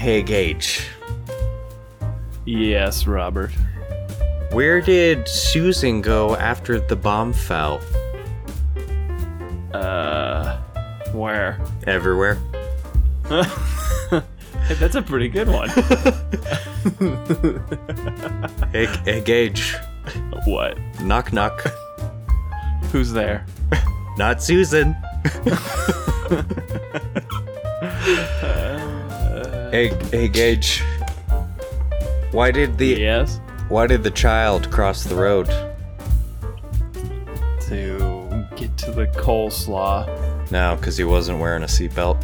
Hey, Gage. Yes, Robert. Where did Susan go after the bomb fell? Uh, where? Everywhere. Hey, that's a pretty good one. Hey, hey Gage. what? Knock knock. Who's there? Not Susan. hey, hey Gage. Why did the Yes. why did the child cross the road? To get to the coleslaw. No, because he wasn't wearing a seatbelt.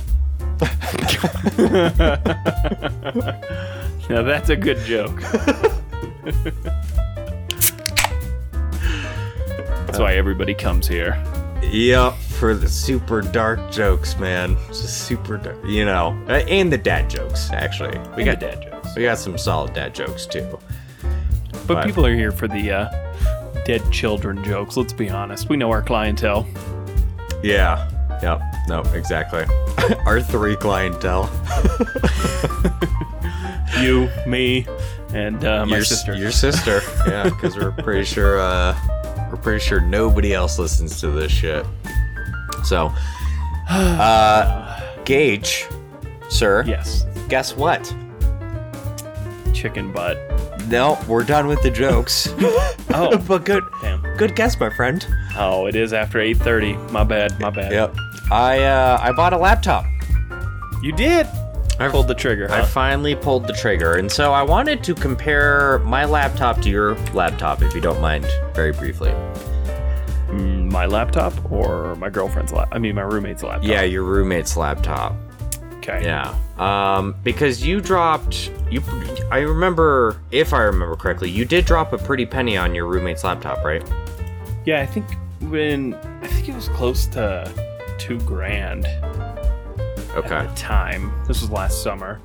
Now that's a good joke. That's why everybody comes here. Yep, for the super dark jokes, man. Just super dark, you know, Uh, and the dad jokes. Actually, we And got dad jokes. We got some solid dad jokes too. But But- people are here for the uh, dead children jokes. Let's be honest. We know our clientele. Yeah. Yep. No, exactly. Our three clientele. You, me, and uh, my your, sister. Your sister. yeah, because we're pretty sure. Uh, we're pretty sure nobody else listens to this shit. So, uh, Gage, sir. yes. Guess what? Chicken butt. No, we're done with the jokes. Oh, but good, damn. good guess, my friend. Oh, it is after 8.30. My bad. My bad. Yep. I uh, I bought a laptop. You did. I Pulled the trigger, I finally pulled the trigger, and so I wanted to compare my laptop to your laptop, if you don't mind, very briefly. Mm, my laptop or my girlfriend's lap? I mean, my roommate's laptop. Yeah, your roommate's laptop. Okay. Yeah. Um, because you dropped you. I remember, if I remember correctly, you did drop a pretty penny on your roommate's laptop, right? Yeah, I think when I think it was close to two grand Okay. at the time. This was last summer.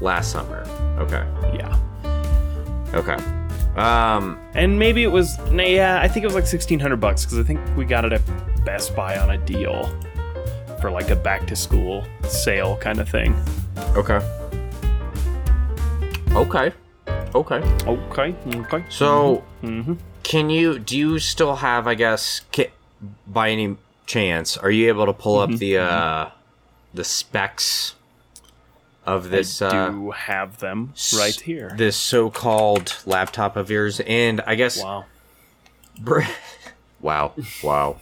Last summer. Okay. Yeah. Okay. Um. And maybe it was nah, yeah, I think it was like sixteen hundred bucks because I think we got it at Best Buy on a deal for like a back to school sale kind of thing. Okay. Okay. Okay. Okay. Okay. So, hmm can you? Do you still have? I guess, ki- by any chance, are you able to pull up the uh the specs of this? I uh, do have them right here. This so-called laptop of yours, and I guess wow. Br- wow, wow.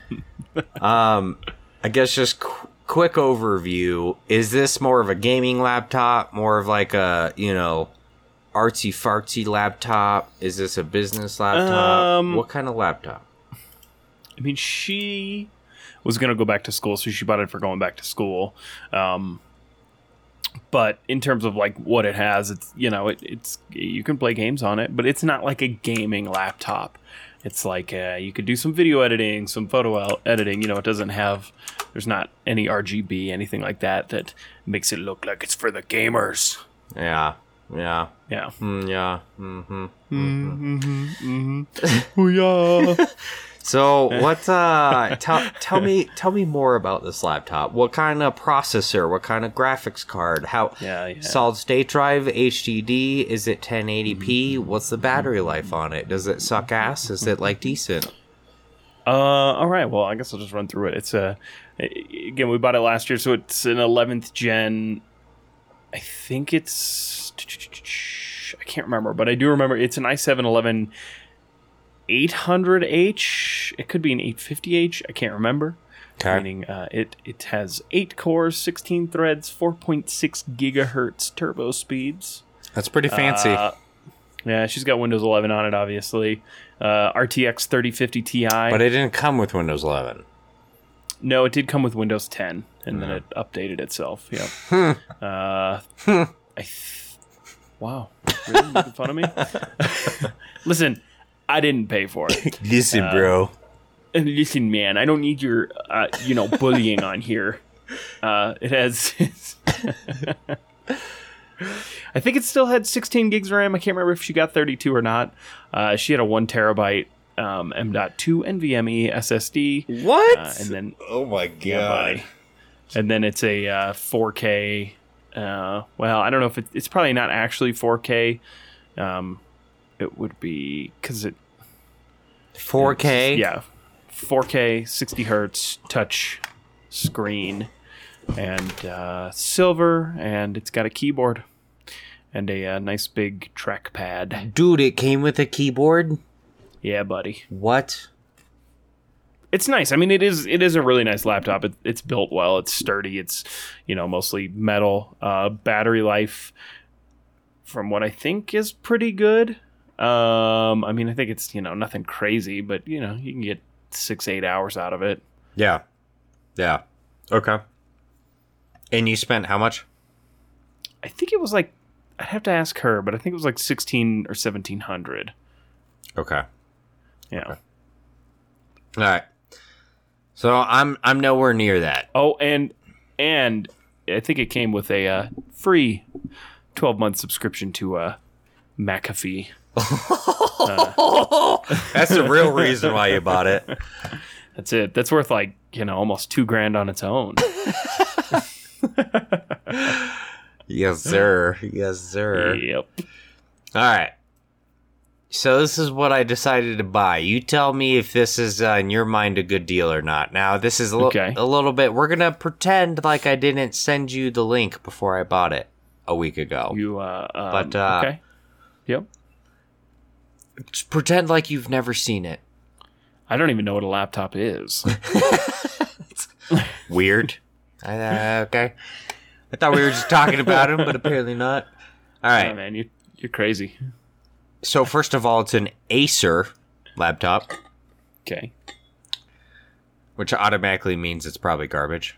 um, I guess just qu- quick overview. Is this more of a gaming laptop, more of like a you know artsy fartsy laptop? Is this a business laptop? Um, what kind of laptop? I mean, she was going to go back to school, so she bought it for going back to school. Um, but in terms of like what it has, it's you know it, it's you can play games on it, but it's not like a gaming laptop. It's like uh, you could do some video editing, some photo editing. You know, it doesn't have there's not any RGB, anything like that that makes it look like it's for the gamers. Yeah, yeah, Yeah. mm, yeah. Mm-hmm. Mm-hmm. Mm-hmm. Oh yeah. So what? Uh, tell tell me tell me more about this laptop. What kind of processor? What kind of graphics card? How? Yeah, yeah. Solid state drive, HDD. Is it 1080p? What's the battery life on it? Does it suck ass? Is it like decent? Uh, all right. Well, I guess I'll just run through it. It's a again we bought it last year, so it's an 11th gen. I think it's I can't remember, but I do remember it's an i7 11 800H. It could be an 850H. I can't remember. Meaning, uh, it it has eight cores, 16 threads, 4.6 gigahertz turbo speeds. That's pretty fancy. Uh, yeah, she's got Windows 11 on it, obviously. Uh, RTX 3050 Ti. but it didn't come with Windows 11. No, it did come with Windows 10, and then it updated itself. Yeah. uh, I th- wow, really making fun of me? Listen, I didn't pay for it. Listen, Uh, bro. Listen, man, I don't need your, uh, you know, bullying on here. Uh, it has. I think it still had 16 gigs of RAM. I can't remember if she got 32 or not. Uh, she had a one terabyte um, M.2 NVMe SSD. What? Uh, and then oh my god! And then it's a uh, 4K Uh, well, I don't know if it, it's probably not actually 4K. Um, it would be because it 4K. yeah, 4K, 60 hertz, touch screen, and uh, silver, and it's got a keyboard and a uh, nice big trackpad. Dude, it came with a keyboard. Yeah, buddy, What? it's nice. I mean, it is it is a really nice laptop. It, it's built well. It's sturdy. It's you know mostly metal. Uh, battery life, from what I think, is pretty good. Um, I mean, I think it's you know nothing crazy, but you know you can get six eight hours out of it. Yeah. Yeah. Okay. And you spent how much? I think it was like I'd have to ask her, but I think it was like sixteen or seventeen hundred. Okay. Yeah. All right. So I'm I'm nowhere near that. Oh, and and I think it came with a uh, free twelve month subscription to uh, McAfee. That's the real reason why you bought it. That's it. That's worth like you know almost two grand on its own. Yes, sir. Yes, sir. yep. All right. So this is what I decided to buy. You tell me if this is uh, in your mind a good deal or not. Now this is a, li- Okay. a little bit. We're gonna pretend like I didn't send you the link before I bought it a week ago. You uh, um, But, uh, okay. Yep. Just pretend like you've never seen it. I don't even know what a laptop is. Weird. uh, okay. I thought we were just talking about him, but apparently not. All right, oh, man, you you're crazy. So first of all, it's an Acer laptop, Okay. which automatically means it's probably garbage.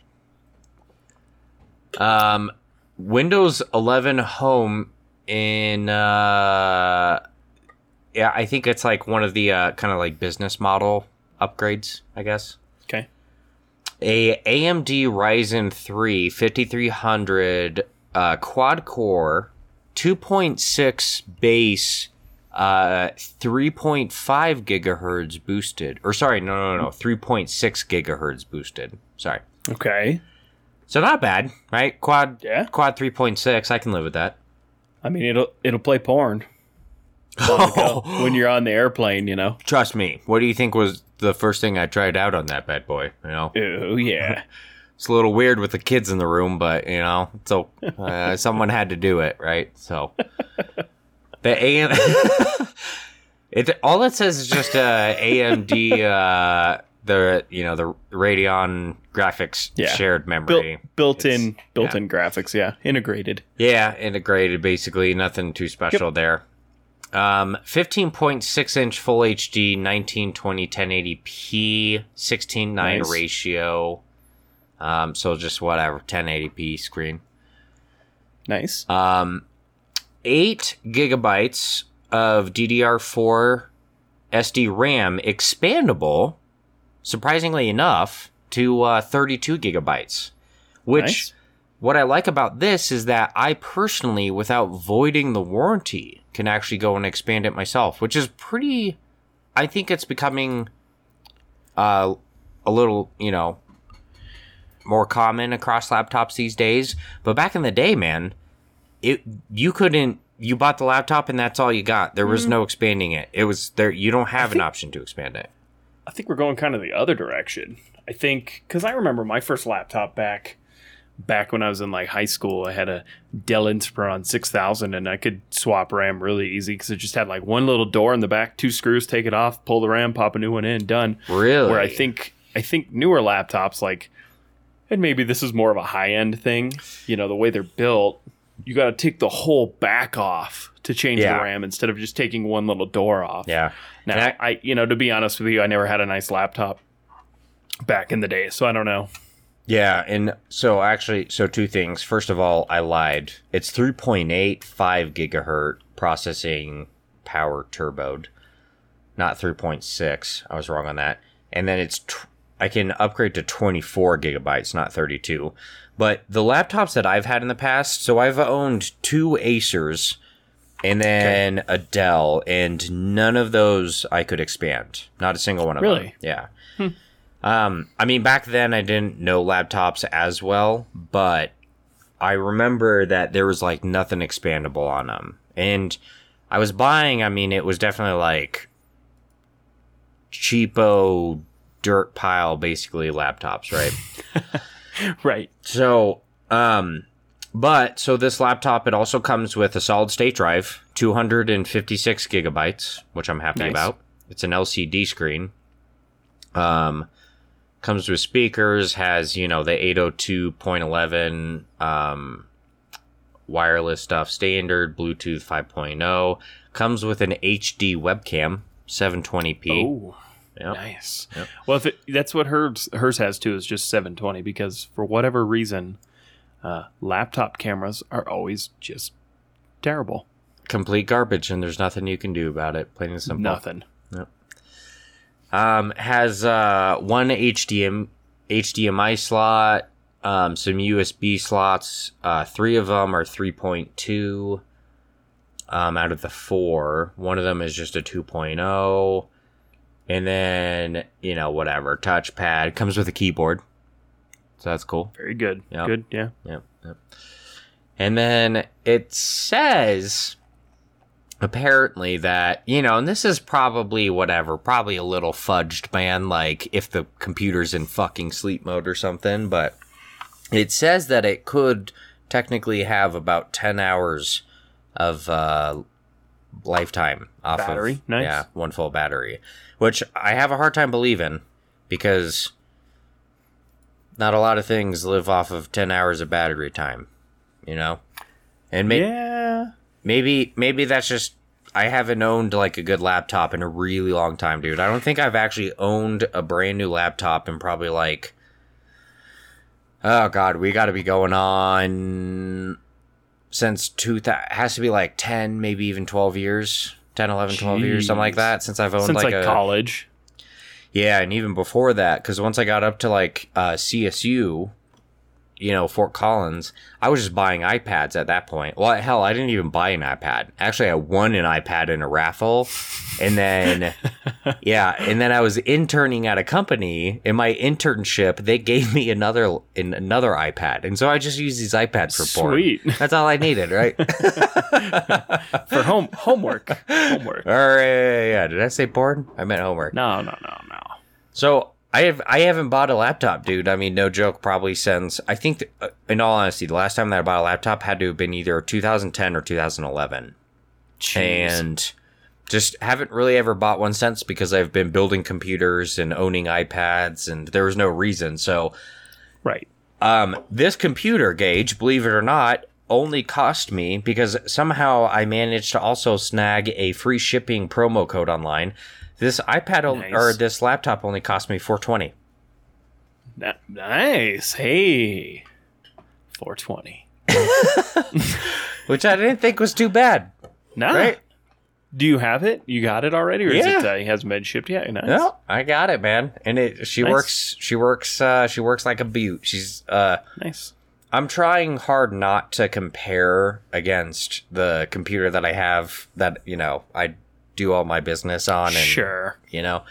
Um, Windows 11 Home in uh, yeah, I think it's like one of the uh, kind of like business model upgrades, I guess. Okay. a AMD Ryzen 3 5300 uh, quad core 2.6 base uh 3.5 gigahertz boosted or sorry no no no 3.6 gigahertz boosted sorry Okay. so not bad right quad Yeah. quad 3.6 i can live with that I mean, it'll it'll play porn when you're on the airplane. You know. trust me what do you think was the first thing i tried out on that bad boy you know Oh yeah. it's a little weird with the kids in the room, but you know, so uh, someone had to do it, right? So the AM, it all it says is just uh, AMD, uh, the you know the Radeon graphics Yeah. shared memory, built It's- in built in graphics. Yeah. Integrated. yeah, integrated basically, nothing too special there. Um, 15.6 inch full HD, 1920 1080p, 16:9 Nice. ratio. Um, so just whatever, 1080p screen. Nice. Um, eight gigabytes of DDR4 SD RAM, expandable, surprisingly enough, to uh, 32 gigabytes. Which, Nice. What I like about this is that I personally, without voiding the warranty, can actually go and expand it myself, which is pretty. I think it's becoming uh, a little, you know, more common across laptops these days. But back in the day, man, it you couldn't. You bought the laptop and that's all you got. There was no expanding it. It was there. You don't have an option to expand it. I think we're going kind of the other direction. I think because I remember my first laptop back back when I was in like high school. I had a Dell Inspiron 6000, and I could swap RAM really easy because it just had like one little door in the back, two screws, take it off, pull the RAM, pop a new one in, done. Really? Where I think I think newer laptops like, and maybe this is more of a high end thing. You know, the way they're built, you got to take the whole back off to change Yeah. the RAM instead of just taking one little door off. Yeah. Now, And I, you know, to be honest with you, I never had a nice laptop back in the day, so I don't know. Yeah, and so actually, so two things. First of all, I lied. It's 3.85 gigahertz processing power turboed, not 3.6. I was wrong on that. And then it's tw- I can upgrade to 24 gigabytes, not 32. But the laptops that I've had in the past, so I've owned two Acers and then a Dell, and none of those I could expand. Not a single one of them. Really? Yeah. Hmm. Um, I mean, back then I didn't know laptops as well, but I remember that there was like nothing expandable on them. And I was buying, I mean, it was definitely like cheapo dirt pile, basically laptops, right? Right. So, um, but so this laptop it also comes with a solid state drive, 256 gigabytes, which I'm happy Nice. about. It's an LCD screen. Um, comes with speakers, has you know the 802.11 um, wireless stuff, standard Bluetooth 5.0. Comes with an HD webcam, 720p. Oh, Yep. nice. Yep. Well, if it, that's what hers hers has too is just 720 because for whatever reason, uh, laptop cameras are always just terrible. Complete garbage, and there's nothing you can do about it. Plain and simple. Nothing. Um, has uh, one HDM HDMI slot, um, some USB slots. Uh, three of them are 3.2 um, out of the four. One of them is just a 2.0. And then, you know, whatever. Touchpad. Comes with a keyboard. So that's cool. Very good. Yep. Good. Yeah. Yep. yep. And then it says apparently that, you know, and this is probably whatever, probably a little fudged, man, like if the computer's in fucking sleep mode or something, but it says that it could technically have about 10 hours of uh, lifetime off Battery? of Nice. yeah, one full battery, which I have a hard time believing because not a lot of things live off of 10 hours of battery time, you know? And maybe yeah. Maybe maybe that's just I haven't owned like a good laptop in a really long time, dude. I don't think I've actually owned a brand new laptop in probably like Oh god, we got to be going on since 2000 has to be like 10, maybe even 12 years. 10, 11, 12 years, something like that since I've owned Since like, like, a college. yeah, and even before that, because once I got up to like uh, CSU, you know, Fort Collins, I was just buying iPads at that point. Well, hell, I didn't even buy an iPad. Actually, I won an iPad in a raffle, and then yeah, and then I was interning at a company. In my internship, they gave me another in another iPad, and so I just used these iPads for porn. Sweet. That's all I needed, right? For home homework. homework. All right, yeah, yeah. Did I say porn? I meant homework. No, no, no, no. So I have I haven't bought a laptop, dude. I mean, no joke. Probably since I think, that, uh, in all honesty, the last time that I bought a laptop had to have been either 2010 or 2011, Jeez. and just haven't really ever bought one since because I've been building computers and owning iPads, and there was no reason. So, right. um, this computer Gage, believe it or not. Only cost me because somehow I managed to also snag a free shipping promo code online. This iPad o- or this laptop only cost me 420. Na- nice. Hey. 420. which I didn't think was too bad. Nah. Right? Do you have it? You got it already, or is it Yeah. uh, hasn't been shipped yet? Nice. No, I got it, man. And it she Nice. works she works uh she works like a beaut. She's uh Nice. I'm trying hard not to compare against the computer that I have that, you know, I do all my business on and Sure. you know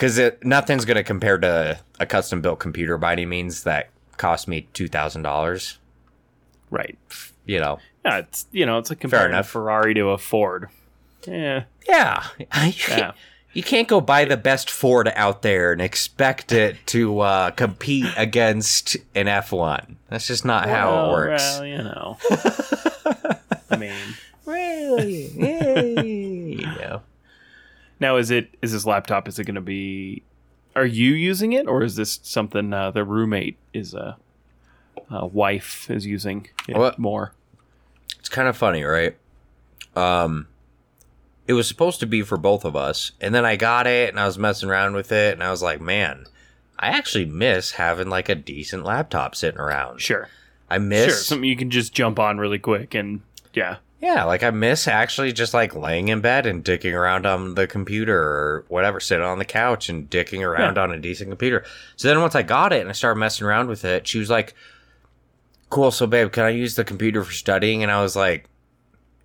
it nothing's going to compare to a custom built computer by any means that cost me $2000, Right. you know. Yeah, it's you know, it's like comparing a enough. Ferrari to a Ford. Yeah. Yeah. Yeah. You can't go buy the best Ford out there and expect it to uh, compete against an F1. That's just not how it works. Well, you know. I mean, Really? Yay. Now is it is this laptop? Is it going to be? Are you using it, or is this something uh, the roommate is a uh, wife is using it What? more? It's kind of funny, right? Um, it was supposed to be for both of us, and then I got it, and I was messing around with it, and I was like, man, I actually miss having like a decent laptop sitting around. Sure, I miss sure, something you can just jump on really quick, and yeah, Yeah, like I miss actually just like laying in bed and dicking around on the computer or whatever, sitting on the couch and dicking around Yeah. on a decent computer. So then once I got it and I started messing around with it, she was like, Cool, so babe, can I use the computer for studying? And I was like,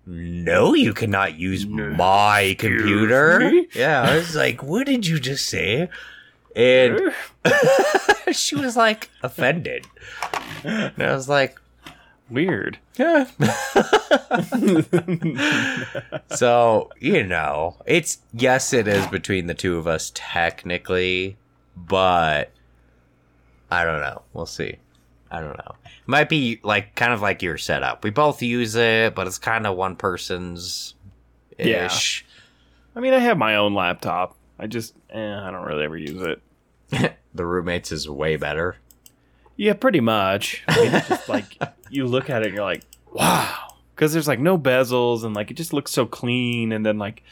No, you cannot use my computer. Yeah, I was like, What did you just say? And she was like offended. And I was like, Weird. Yeah. so, you know, it's yes, it is between the two of us technically, but I don't know. We'll see. I don't know. Might be like kind of like your setup. We both use it, but it's kind of one person's ish. I mean, I have my own laptop. I just, eh, I don't really ever use it. the roommates is way better. Yeah, pretty much. I mean, it's just like you look at it and you're like, wow, because there's like no bezels and like it just looks so clean. And then like,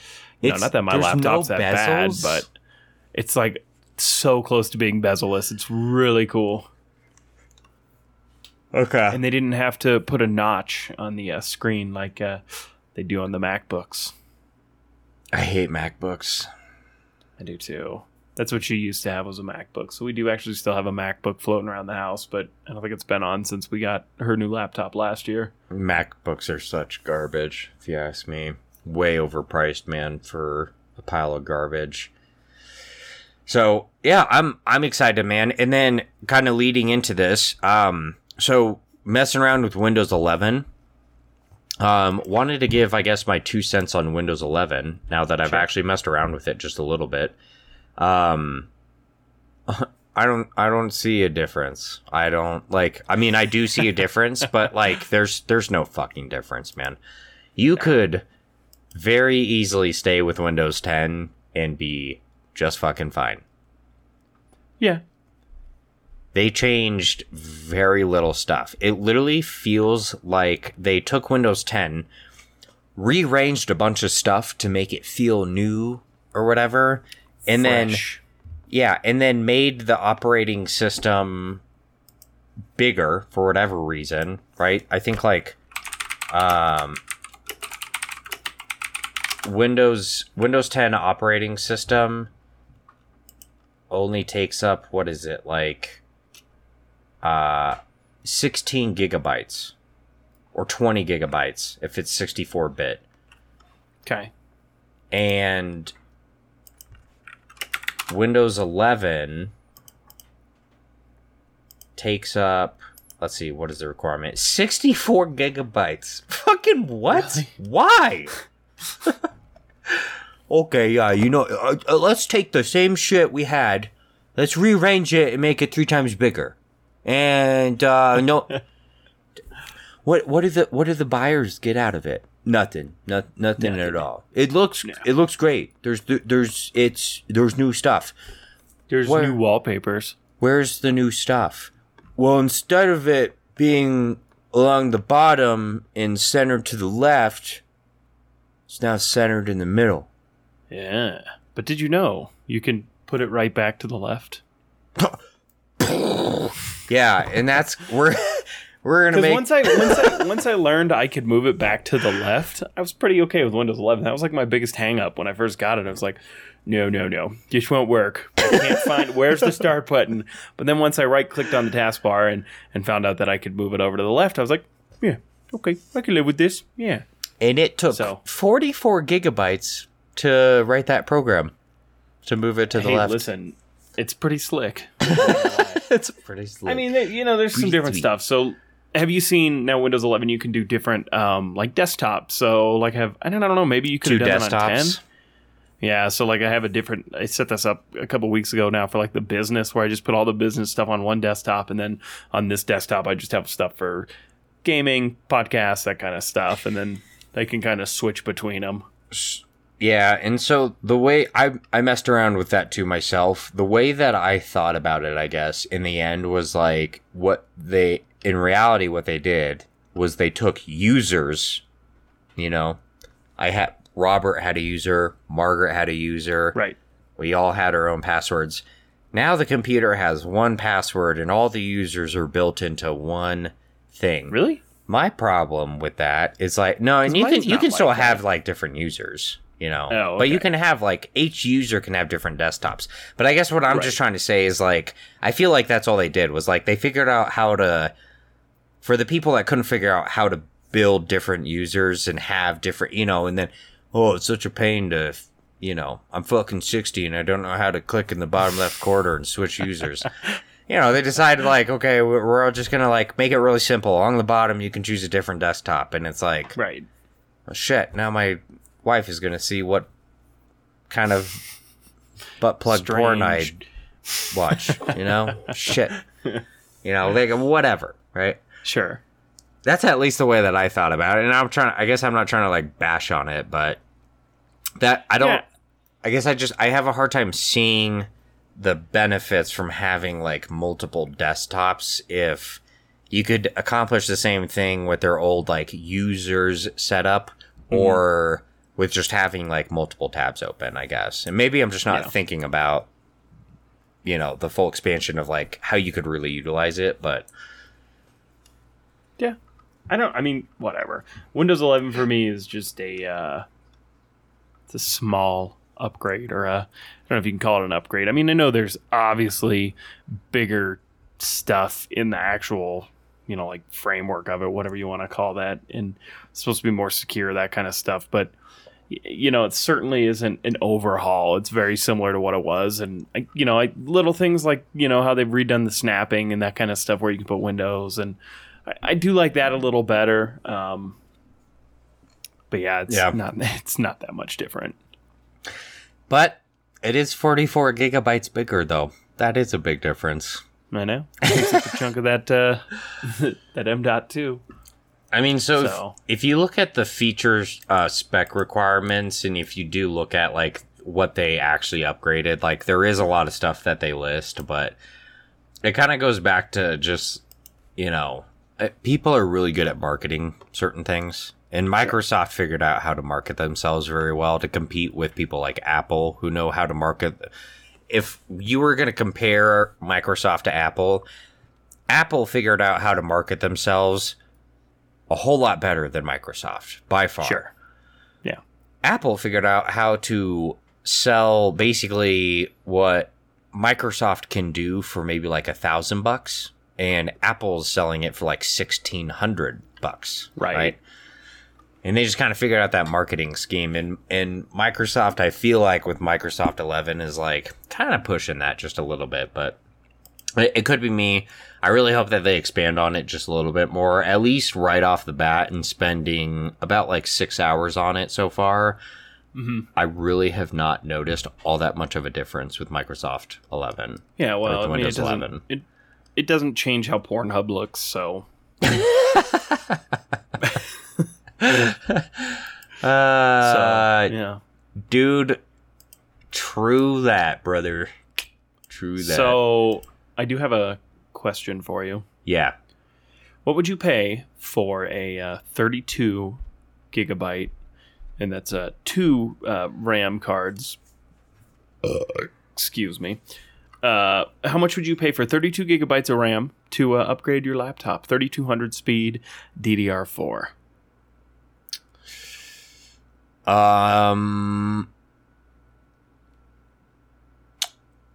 you know, not that my laptop's no that bad, but it's like so close to being bezel-less. It's really cool. Okay. And they didn't have to put a notch on the uh, screen like uh, they do on the MacBooks. I hate MacBooks. I do too. That's what she used to have was a MacBook. So we do actually still have a MacBook floating around the house, but I don't think it's been on since we got her new laptop last year. MacBooks are such garbage, if you ask me. Way overpriced, man, for a pile of garbage. So yeah, I'm I'm excited, man. And then kind of leading into this, um, so messing around with Windows 11. Um, wanted to give, I guess, my two cents on Windows 11 now that I've Sure. actually messed around with it just a little bit. Um, I don't, I don't see a difference. I don't like. I mean, I do see a difference, but like, there's, there's no fucking difference, man. You could very easily stay with Windows 10 and be just fucking fine. Yeah. They changed very little stuff. It literally feels like they took Windows 10, rearranged a bunch of stuff to make it feel new or whatever, and then yeah, and then made the operating system bigger for whatever reason, right? I think like um Windows Windows 10 operating system only takes up what is it like uh 16 gigabytes or 20 gigabytes if it's 64 bit Okay. and Windows 11 takes up let's see what is the requirement? 64 gigabytes. Fucking what? Really? why? Okay yeah you know uh, uh, let's take the same shit we had. Let's rearrange it and make it three times bigger. And uh no. What what do the what do the buyers get out of it nothing not, nothing at all it looks No. it looks great there's there's it's there's new stuff There's Where- new wallpapers. where's the new stuff? Well, instead of it being along the bottom and centered to the left, it's now centered in the middle. Yeah. But did you know you can put it right back to the left? Yeah, and that's we're we're gonna make once I once I once I learned I could move it back to the left, I was pretty okay with Windows 11. That was like my biggest hang up when I first got it. I was like, no, no, no, this won't work. I can't find where's the start button. But then once I right clicked on the taskbar and and found out that I could move it over to the left, I was like, yeah, okay, I can live with this. Yeah, and it took So- 44 gigabytes to write that program to move it to the hey, left. listen, it's pretty slick. it's pretty slick. I mean, you know, there's some different stuff. So, have you seen now Windows 11? You can do different, um, like desktop. So, like, have I don't, I don't know. Maybe you could have done that on 10. Yeah. So, like, I have a different. I set this up a couple weeks ago now for like the business, where I just put all the business stuff on one desktop, and then on this desktop, I just have stuff for gaming, podcasts, that kind of stuff, and then they can kind of switch between them. Yeah, and so the way I I messed around with that too myself. The way that I thought about it, I guess, in the end was like what they in reality what they did was they took users, you know. I had Robert had a user, Margaret had a user. Right. We all had our own passwords. Now the computer has one password and all the users are built into one thing. Really? My problem with that is like no, and you can you can still like that. have like different users, you know. Oh, But you can have like each user can have different desktops. But I guess what I'm Right. just trying to say is like I feel like that's all they did was like they figured out how to for the people that couldn't figure out how to build different users and have different, you know, and then oh, it's such a pain to you know, I'm fucking 60 and I don't know how to click in the bottom left corner and switch users. you know, they decided like, okay, we're all just gonna like make it really simple. Along the bottom, you can choose a different desktop, and it's like, Right. oh, shit. Now my wife is gonna see what kind of butt plug porn I watch. You know, shit. You know, like whatever, right? Sure. That's at least the way that I thought about it. And I'm trying. I guess I'm not trying to like bash on it, but that I don't. Yeah. I guess I just I have a hard time seeing the benefits from having like multiple desktops if you could accomplish the same thing with their old like users setup mm-hmm. or with just having like multiple tabs open, I guess. And maybe I'm just not Yeah. thinking about you know, the full expansion of like how you could really utilize it, but Yeah. I don't I mean, whatever. Windows 11 for me is just a uh it's a small upgrade or a I don't know if you can call it an upgrade. I mean, I know there's obviously bigger stuff in the actual, you know, like framework of it, whatever you want to call that, and it's supposed to be more secure, that kind of stuff, but you know, it certainly isn't an overhaul. It's very similar to what it was, and you know, like little things like you know how they've redone the snapping and that kind of stuff, where you can put windows, and I, I do like that a little better. Um, but yeah, it's Yeah. not it's not that much different. but it is 44 gigabytes bigger though. That is a big difference. I know. Takes up a chunk of that uh, that M dot two. I mean, so, if- So- If, you look at the features uh, spec requirements, and if you do look at like what they actually upgraded, like there is a lot of stuff that they list, but it kind of goes back to just you know Uh, people are really good at marketing certain things, and Microsoft figured out how to market themselves very well to compete with people like Apple who know how to market. If you were going to compare Microsoft to Apple, Apple figured out how to market themselves a whole lot better than Microsoft by far. Sure. Yeah. Apple figured out how to sell basically what Microsoft can do for maybe like a thousand bucks, and Apple's selling it for like sixteen hundred bucks. Right. And they just kind of figured out that marketing scheme, and and Microsoft, I feel like with Microsoft 11 is like kind of pushing that just a little bit, but it, it could be me. I really hope that they expand on it just a little bit more, at least right off the bat, and spending about like six hours on it so far. Mhm. I really have not noticed all that much of a difference with Microsoft 11. Yeah. Well, I mean, it Windows doesn't 11. it it doesn't change how Pornhub looks. So Uh, so yeah. dude, true that, brother. True that. So I do have a question for you. yeah. What would you pay for a uh, 32 gigabyte, and that's uh, two uh, RAM cards? Excuse me. Uh, how much would you pay for 32 gigabytes of RAM to uh, upgrade your laptop? 3200 speed DDR4. Um,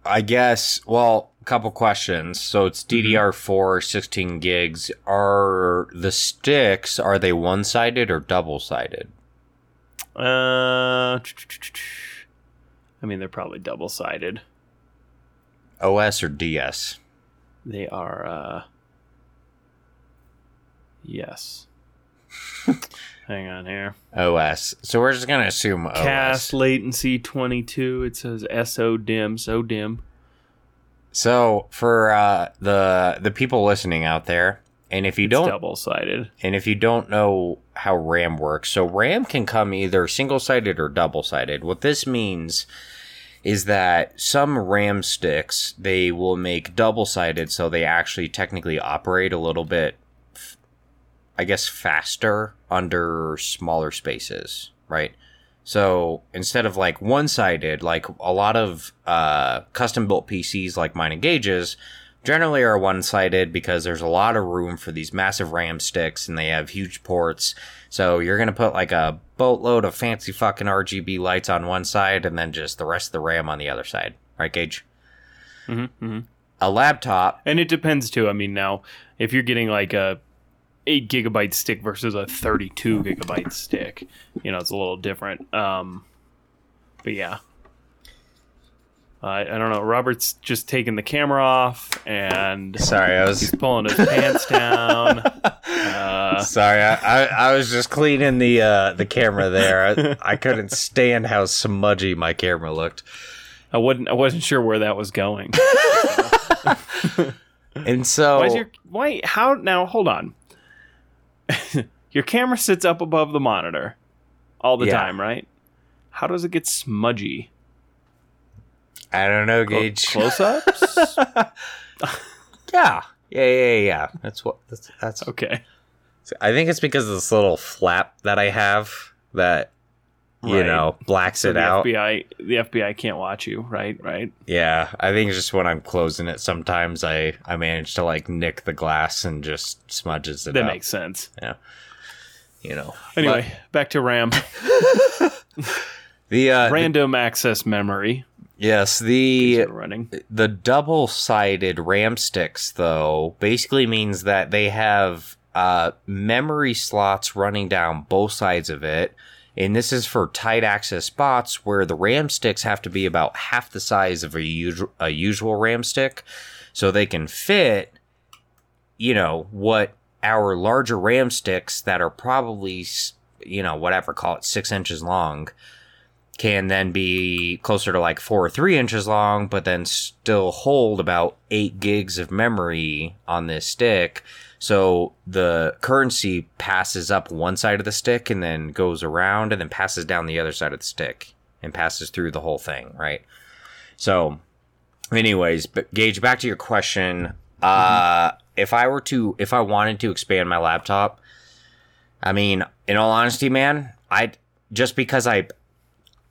I guess. Well, a couple questions. So it's DDR4, 16 gigs. Are the sticks are they one sided or double sided? Uh, I mean, they're probably double sided. OS or DS? They are, uh, yes. Hang on here. OS. So we're just gonna assume OS. CAS latency 22. It says SO DIMM, SO DIMM. So for uh, the the people listening out there, and if you don't double sided. And if you don't know how RAM works, so RAM can come either single sided or double sided. What this means is that some RAM sticks they will make double sided, so they actually technically operate a little bit, I guess, faster under smaller spaces, right? So instead of like one sided, like a lot of uh, custom built PCs like mine and Gage's generally are one sided because there's a lot of room for these massive RAM sticks and they have huge ports. So you're going to put like a boatload of fancy fucking RGB lights on one side and then just the rest of the RAM on the other side. Right, Gage? Mm-hmm, mm-hmm. A laptop. And it depends too. I mean, now if you're getting like a eight gigabyte stick versus a 32 gigabyte stick, you know, it's a little different. Um, but yeah. I I don't know. Robert's just taking the camera off and Sorry, I he's was pulling his pants down. Uh, sorry. I, I, I was just cleaning the uh, the camera there. I, I couldn't stand how smudgy my camera looked. I wasn't I wasn't sure where that was going. And so Why your why how now hold on. your camera sits up above the monitor all the Yeah. time, right? How does it get smudgy? I don't know, Clo- Gage. Close-ups? Yeah, yeah, yeah, yeah. That's what. That's. that's okay. I think it's because of this little flap that I have that you Right. know blacks So it the out. FBI the FBI can't watch you, right? Right. Yeah, I think it's just when I'm closing it, sometimes I I manage to like nick the glass and just smudges it That up. makes sense. Yeah. You know. Anyway, back to RAM. But the uh, Random access memory yes, the running. the double-sided RAM sticks though basically means that they have uh, memory slots running down both sides of it. And this is for tight access spots where the RAM sticks have to be about half the size of a, a usual RAM stick. So they can fit, you know, what our larger RAM sticks that are probably, you know, whatever, call it six inches long, can then be closer to like four or three inches long, but then still hold about eight gigs of memory on this stick. So the currency passes up one side of the stick and then goes around and then passes down the other side of the stick and passes through the whole thing, right? So, anyways, but Gage, back to your question. Uh, if I were to, if I wanted to expand my laptop, I mean, in all honesty, man, I just because I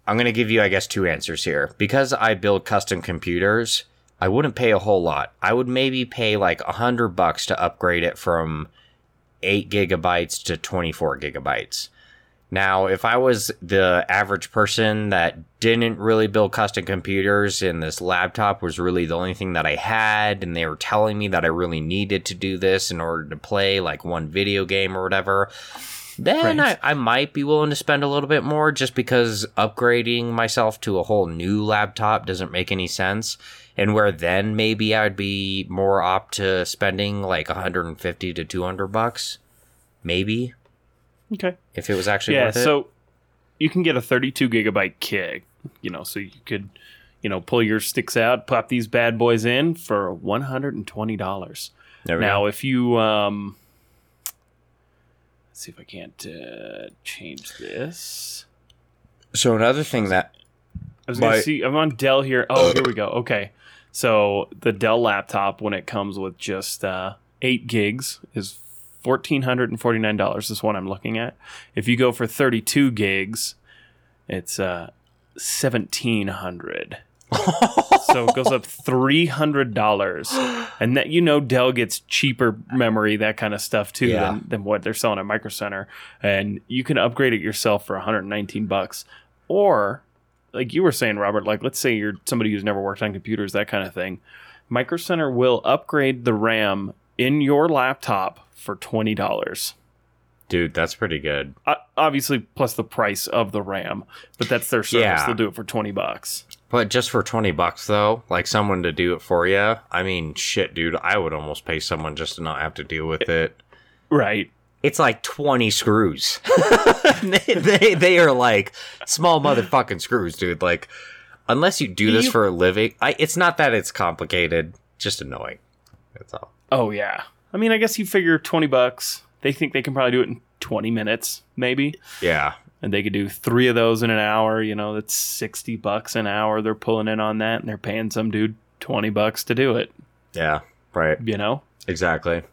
I'm going to give you, I guess, two answers here. Because I build custom computers, I wouldn't pay a whole lot. I would maybe pay like a hundred bucks to upgrade it from eight gigabytes to 24 gigabytes. Now, if I was the average person that didn't really build custom computers and this laptop was really the only thing that I had, and they were telling me that I really needed to do this in order to play like one video game or whatever, then I, I might be willing to spend a little bit more just because upgrading myself to a whole new laptop doesn't make any sense. And where then maybe I'd be more opt to spending like 150 to 200 bucks, maybe Okay. if it was actually Yeah, worth it. so you can get a 32 gigabyte kit, you know, so you could, you know, pull your sticks out, pop these bad boys in for $120. Now, go. if you, um, let's see if I can't uh, change this. So another thing that I was gonna My- see. I'm on Dell here. Oh, here we go. Okay, so the Dell laptop, when it comes with just uh, eight gigs, is fourteen hundred and forty nine dollars. This one I'm looking at. If you go for thirty two gigs, it's uh, seventeen hundred. so it goes up three hundred dollars, and that you know Dell gets cheaper memory, that kind of stuff too, Yeah. than, than what they're selling at Micro Center, and you can upgrade it yourself for one hundred nineteen bucks, or like you were saying, Robert, like let's say you're somebody who's never worked on computers, that kind of thing. Micro Center will upgrade the RAM in your laptop for twenty dollars. dude, that's pretty good. Uh, obviously, plus the price of the RAM, but that's their service. Yeah. They'll do it for twenty bucks. But just for 20 bucks though, like someone to do it for you, I mean, shit, dude, I would almost pay someone just to not have to deal with it. Right. It's like 20 screws. they, they they are like small motherfucking screws, dude. Like unless you do this You- for a living, I it's not that it's complicated, just annoying. That's all. Oh yeah. I mean, I guess you figure twenty bucks. They think they can probably do it in twenty minutes, maybe, Yeah. And they could do three of those in an hour. You know, that's sixty bucks an hour. They're pulling in on that, and they're paying some dude twenty bucks to do it. Yeah. Right. You know. Exactly.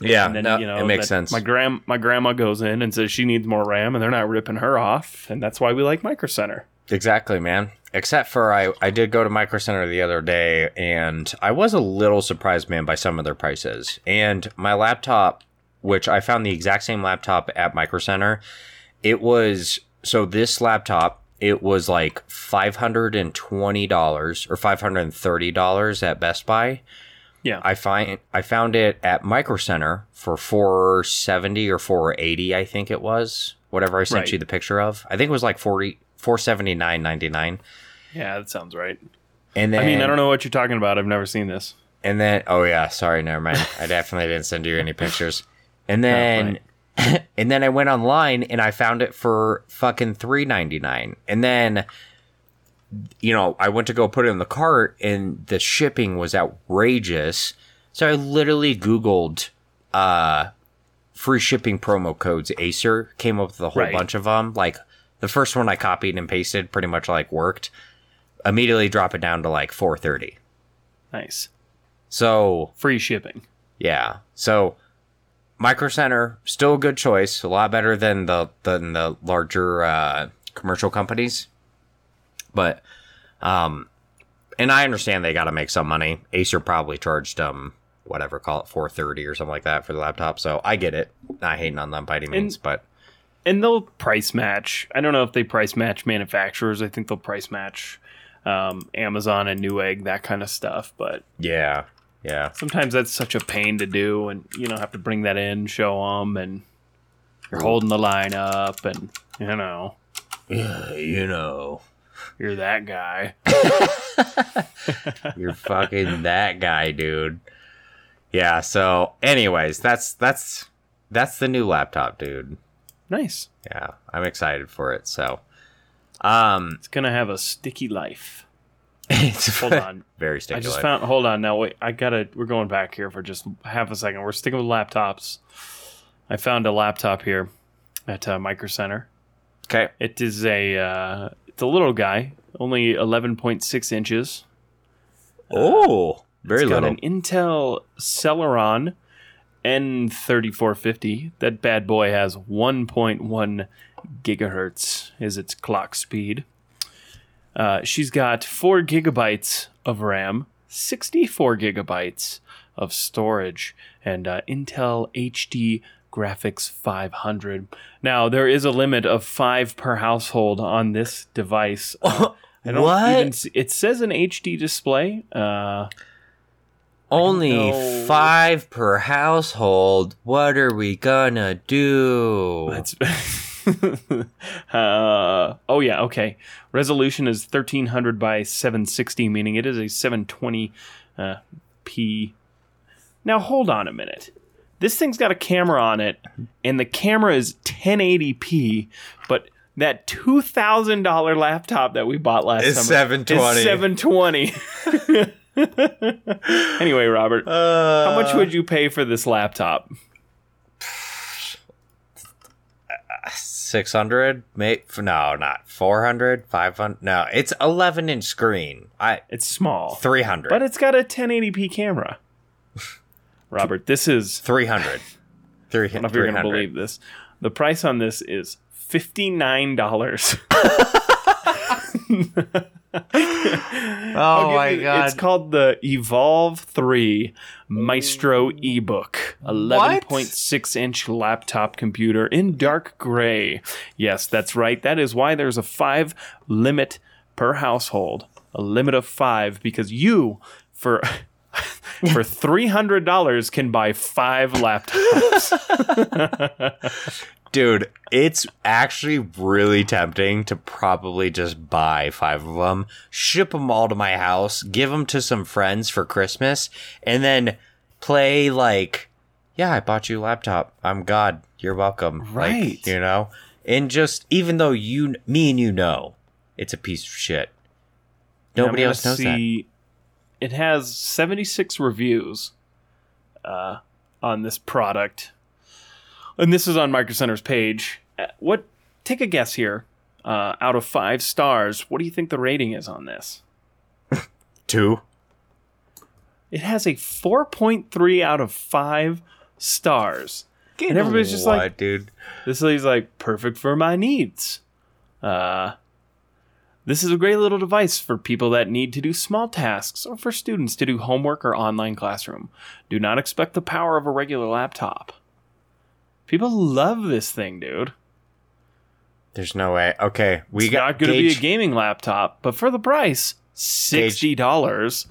Yeah, And then no, you know it makes sense. My grand my grandma goes in and says she needs more RAM, and they're not ripping her off, and that's why we like Micro Center. Exactly, man. Except for I, I did go to Micro Center the other day, and I was a little surprised, man, by some of their prices. And my laptop, which I found the exact same laptop at Micro Center, it was so this laptop it was like five hundred and twenty dollars or five hundred and thirty dollars at Best Buy. Yeah. I find I found it at Micro Center for four seventy or four eighty, I think it was. Whatever I sent Right. you the picture of. I think it was like 40 479.99. Yeah, that sounds right. And then I mean, I don't know what you're talking about. I've never seen this. And then, oh yeah, sorry, never mind. I definitely didn't send you any pictures. And then, and then I went online and I found it for fucking three ninety nine. And then, you know, I went to go put it in the cart, and the shipping was outrageous. So I literally Googled, uh, free shipping promo codes. Acer came up with a whole Right. bunch of them. Like the first one I copied and pasted, pretty much like worked. Immediately drop it down to like four thirty. Nice. So Free shipping. yeah. So Micro Center still a good choice, a lot better than the than the larger uh, commercial companies. But um and I understand they got to make some money. Acer probably charged them whatever, call it 430 or something like that for the laptop. So I get it. Not hating on them by any means, but And they'll price match. I don't know if they price match manufacturers. I think they'll price match um, Amazon and Newegg, that kind of stuff. But yeah. Yeah. sometimes that's such a pain to do, and you know have to bring that in, show them, and you're holding the line up, and you know Yeah, you know. you're that guy. You're fucking that guy, dude. Yeah, so anyways, that's that's that's the new laptop, dude. Nice. Yeah, I'm excited for it. So um It's gonna have a sticky life. It's Hold on. very sticky. I just life. found. Hold on. Now wait. I gotta. We're going back here for just half a second. We're sticking with laptops. I found a laptop here at uh, Micro Center. okay. It is a. Uh, it's a little guy, only 11.6 inches. Oh, very It's got little. an Intel Celeron N3450. That bad boy has 1.1 gigahertz is its clock speed. Uh, she's got four gigabytes of RAM, 64 gigabytes of storage, and uh, Intel HD Graphics 500. Now there is a limit of five per household on this device. Uh, I don't What? even see, it says an HD display. Uh, Only five per household. What are we gonna do? It's uh, oh yeah, okay. Resolution is thirteen hundred by seven sixty, meaning it is a seven twenty uh, p. Now hold on a minute. This thing's got a camera on it, and the camera is 1080p, but that two thousand dollar laptop that we bought last It's summer 720. is seven twenty. anyway, Robert, Uh, how much would you pay for this laptop? 600 May no not 400 500 no it's 11 inch screen i It's small. 300 But it's got a 1080p camera. Robert, this is. 300 300 I don't know if you're going to believe this. The price on this is $59. oh my It's god It's called the Evolve 3 Maestro ebook. 11.6 inch laptop computer in dark gray. Yes, that's right. That is why there's a five limit per household. A limit of five because you, for. For three hundred dollars, can buy five laptops. Dude it's actually really tempting to probably just buy five of them ship them all to my house give them to some friends for christmas and then play like yeah i bought you a laptop. I'm god. You're welcome. Like, Right. you know? And just even though you me and you know it's a piece of shit. Nobody else knows that. see, It has 76 reviews uh, on this product, and this is on Micro Center's page. Uh, What? Take a guess here. Uh, out of five stars, what do you think the rating is on this? two It has a 4.3 out of five stars. And everybody's just What, like- dude This lady's like perfect for my needs. Uh, this is a great little device for people that need to do small tasks or for students to do homework or online classroom. Do not expect the power of a regular laptop. People love this thing, dude. there's no way okay we it's got not going to be a gaming laptop, but for the price, sixty dollars.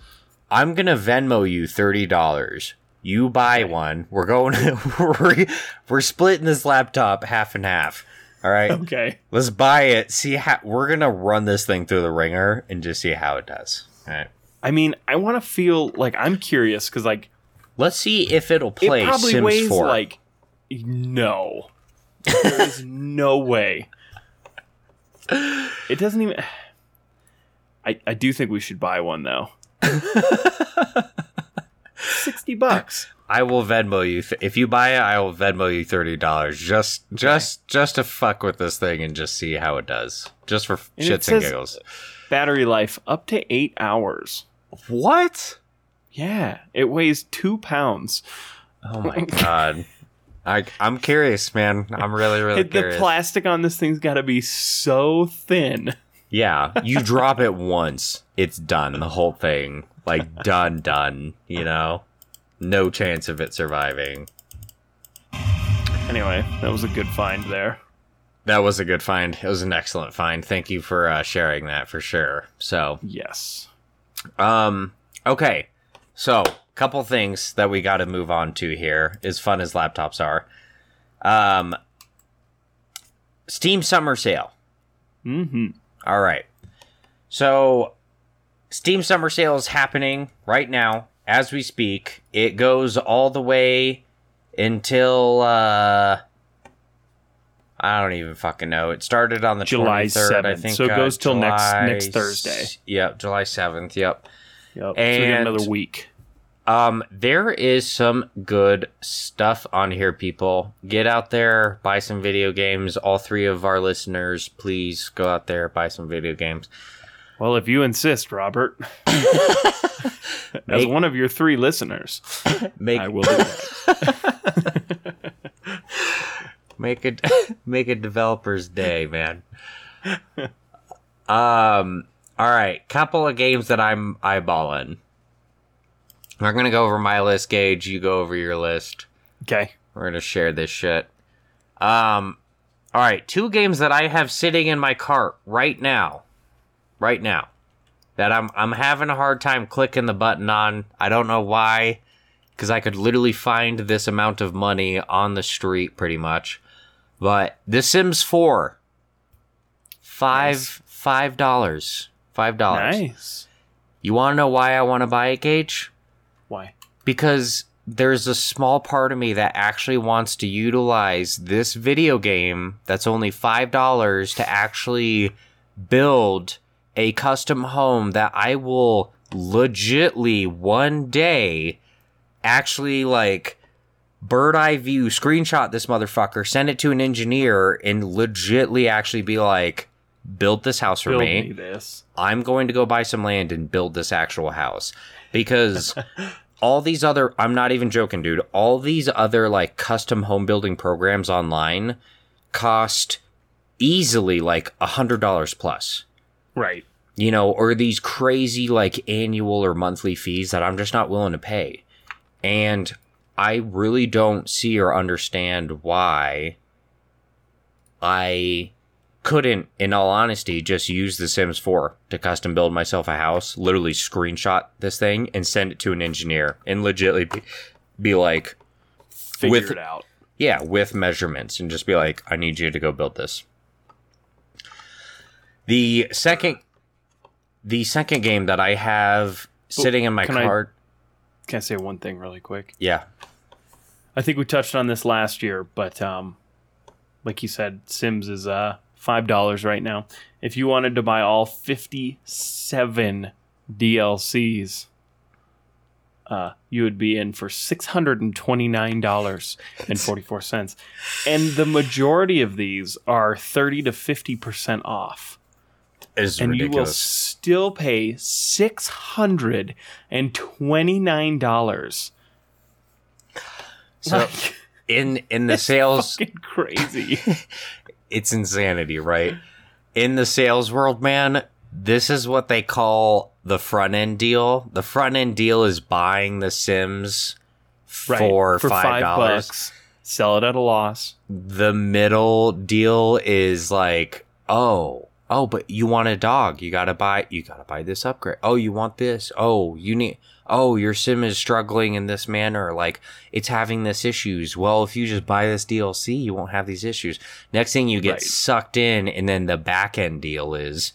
I'm gonna Venmo you thirty dollars. You buy one. We're going. we're, we're splitting this laptop half and half. All right. Okay. Let's buy it. See how we're gonna run this thing through the ringer and just see how it does. All right. I mean, I want to feel like I'm curious because like Let's see if it'll play it probably Sims weighs 4. like no. there is no way. It doesn't even. I I do think we should buy one though. Sixty bucks. I will Venmo you th- if you buy it. I will Venmo you thirty dollars just just just to fuck with this thing and just see how it does, just for And shits and giggles. Battery life up to eight hours. What? Yeah, it weighs two pounds. Oh my god. I I'm curious, man. I'm really really the curious. plastic on this thing's got to be so thin. yeah, you drop it once, it's done. The whole thing, like done, done. You know, no chance of it surviving. Anyway, that was a good find there. That was a good find. It was an excellent find. Thank you for uh, sharing that for sure. So, Yes. um, okay. So, couple things that we got to move on to here. As fun as laptops are, um, Steam Summer Sale. Mm-hmm. All right. So, Steam Summer Sale is happening right now as we speak. It goes all the way until uh I don't even fucking know. It started on the July 23rd, I think. So it uh, goes till next- July next s- Thursday. Yep, July 7th. Yep. Yep. so we got another week. Um, there is some good stuff on here, people. Get out there, buy some video games. All three of our listeners, please go out there, buy some video games. Well, if you insist, Robert, as one of your three listeners, Make I will do that. make it make a developer's day, man. um. All right, couple of games that I'm eyeballing. We're gonna go over my list, Gage. You go over your list. Okay. We're gonna share this shit. Um. All right, two games that I have sitting in my cart right now, right now, that I'm I'm having a hard time clicking the button on. I don't know why, because I could literally find this amount of money on the street, pretty much. But The Sims Four, five Nice. five dollars, five dollars. Nice. You want to know why I want to buy it, Gage? Why? because there's a small part of me that actually wants to utilize this video game that's only $5 to actually build a custom home that I will legitly one day actually like bird eye view screenshot this motherfucker send it to an engineer and legitly actually be like build this house for Build me me this. I'm going to go buy some land and build this actual house because all these other I'm not even joking, dude. All these other like custom home building programs online cost easily like a hundred dollars plus. Right. You know, or these crazy like annual or monthly fees that I'm just not willing to pay. And I really don't see or understand why I couldn't, in all honesty, just use The Sims 4 to custom build myself a house, literally screenshot this thing and send it to an engineer and legitly be, be like, Figure With- it out. yeah, with measurements and just be like, I need you to go build this. The second the second game that I have sitting in my can I- cart. Can I say one thing really quick? Yeah. I think we touched on this last year, but um, like you said, Sims is uh five dollars right now. If you wanted to buy all fifty-seven DLCs, uh, you would be in for six hundred and twenty-nine dollars and forty-four cents, and the majority of these are thirty to fifty percent off, It's and you will still pay six hundred and twenty-nine dollars. so in in the sales crazy. it's insanity, right? In the sales world, man, this is what they call the front end deal. The front end deal is buying the Sims Right, for, five dollars. bucks. Sell it at a loss. the middle deal is like, oh, oh, but you want a dog. You gotta buy you gotta buy this upgrade. Oh, you want this. Oh, you need oh, your sim is struggling in this manner, like it's having this issues. Well, if you just buy this DLC, you won't have these issues. Next thing you get Right. sucked in, and then the back end deal is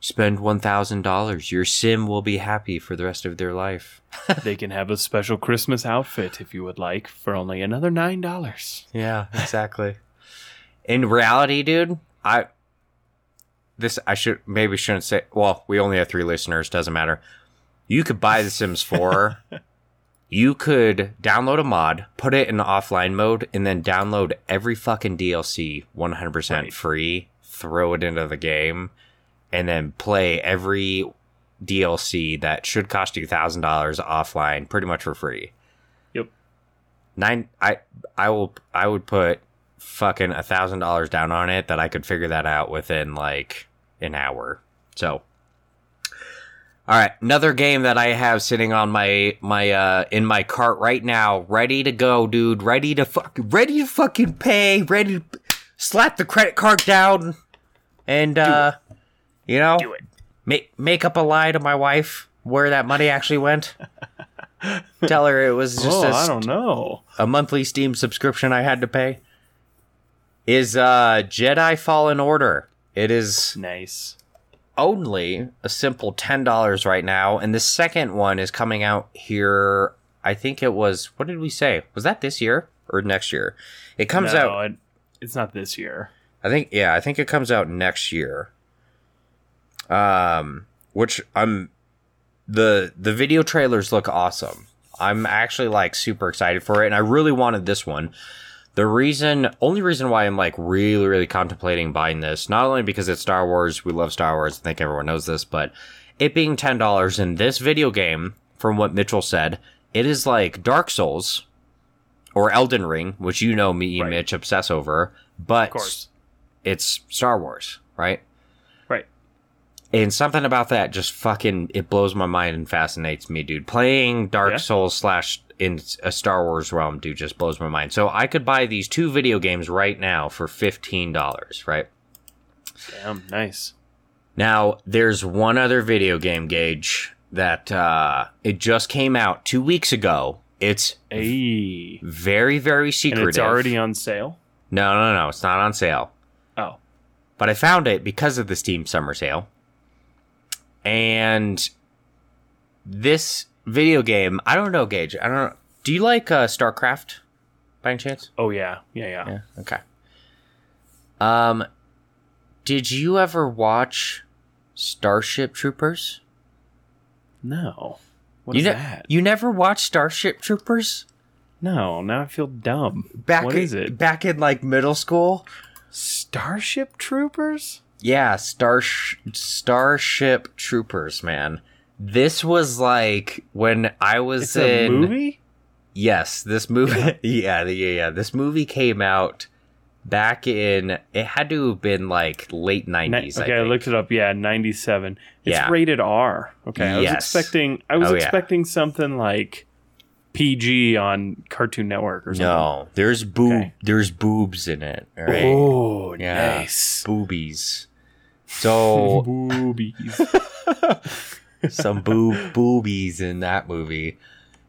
spend $1,000. Your sim will be happy for the rest of their life. they can have a special Christmas outfit if you would like for only another nine dollars. Yeah, exactly. In reality, dude, I this I should maybe shouldn't say. Well, we only have three listeners. Doesn't matter. You could buy The Sims 4. you could download a mod, put it in offline mode, and then download every fucking DLC 100% Right. free. Throw it into the game, and then play every DLC that should cost you thousand dollars offline, pretty much for free. Yep. Nine. I I will. I would put fucking a thousand dollars down on it that I could figure that out within like an hour. So, all right, another game that I have sitting on my my uh in my cart right now, ready to go, dude. Ready to fuck, ready to fucking pay, ready to slap the credit card down, and uh, you know, Do it. make make up a lie to my wife where that money actually went. Tell her it was just Oh, a I don't know. a monthly Steam subscription I had to pay is uh Jedi Fallen Order. It is Nice. Only a simple $10 right now and the second one is coming out here I think it was what did we say? Was that this year or next year? It comes No, out it- it's not this year. I think yeah, I think it comes out next year. Um which I'm the the video trailers look awesome. I'm actually like super excited for it and I really wanted this one. The reason only reason why I'm like really really contemplating buying this, not only because it's Star Wars, we love Star Wars, I think everyone knows this, but it being $10 in this video game from what Mitchell said, it is like Dark Souls or Elden Ring, which you know me and Right. Mitch obsess over, but Of course. it's Star Wars, right? Right. And something about that just fucking it blows my mind and fascinates me, dude. Playing Dark Yeah. Souls slash in a Star Wars realm, dude, just blows my mind. So I could buy these two video games right now for fifteen dollars, right? Damn, nice. Now there's one other video game Gage that uh it just came out two weeks ago. It's Hey. very, very And it's already on sale? no, no, no, it's not on sale. Oh. but I found it because of the Steam Summer Sale. And this video game, I don't know, Gage. I don't know. Do you like uh, StarCraft by any chance? Oh yeah. Yeah, yeah. Yeah. Okay. Um, did you ever watch Starship Troopers? No. What you is ne- that? You never watched Starship Troopers? No, now I feel dumb. Back What in, is it? Back in like middle school. Starship Troopers? Yeah, Star Starship Troopers, man. This was like when I was It's a in movie? Yes, this movie. Yeah. yeah, yeah, yeah. This movie came out back in. It had to have been like late nineties. okay, I, looked it up. Yeah, 97. It's Yeah. rated R. Okay, I was expecting I was Oh, yeah. expecting something like PG on Cartoon Network or something. No, there's boob. Okay. There's boobs in it. Right, Oh, Yeah. nice. boobies. So Boobies. some boob boobies in that movie.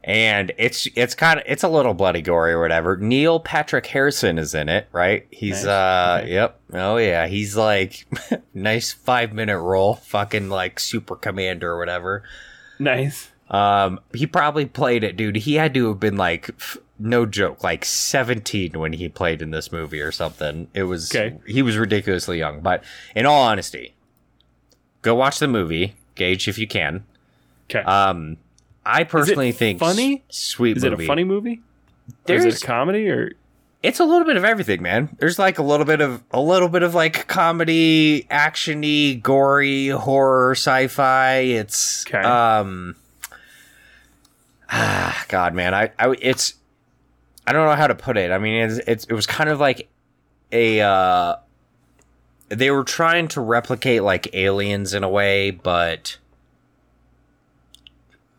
And it's it's kind of it's a little bloody gory or whatever. Neil Patrick Harrison is in it, right? He's Nice. uh Okay. yep. Oh yeah, he's like nice 5 minute role, fucking like super commander or whatever. nice. Um he probably played it, dude. He had to have been like f- no joke, like 17 when he played in this movie or something. It was Okay. he was ridiculously young, but in all honesty, go watch the movie, Gage if you can. Okay. Um, I personally think funny? s- sweet is it a funny movie? Or There's is it a comedy or it's a little bit of everything, man. There's like a little bit of a little bit of like comedy, actiony, gory, horror, sci-fi. It's Okay. um ah, God, man, I, I it's I don't know how to put it. I mean, it's, it's it was kind of like a uh they were trying to replicate like aliens in a way, but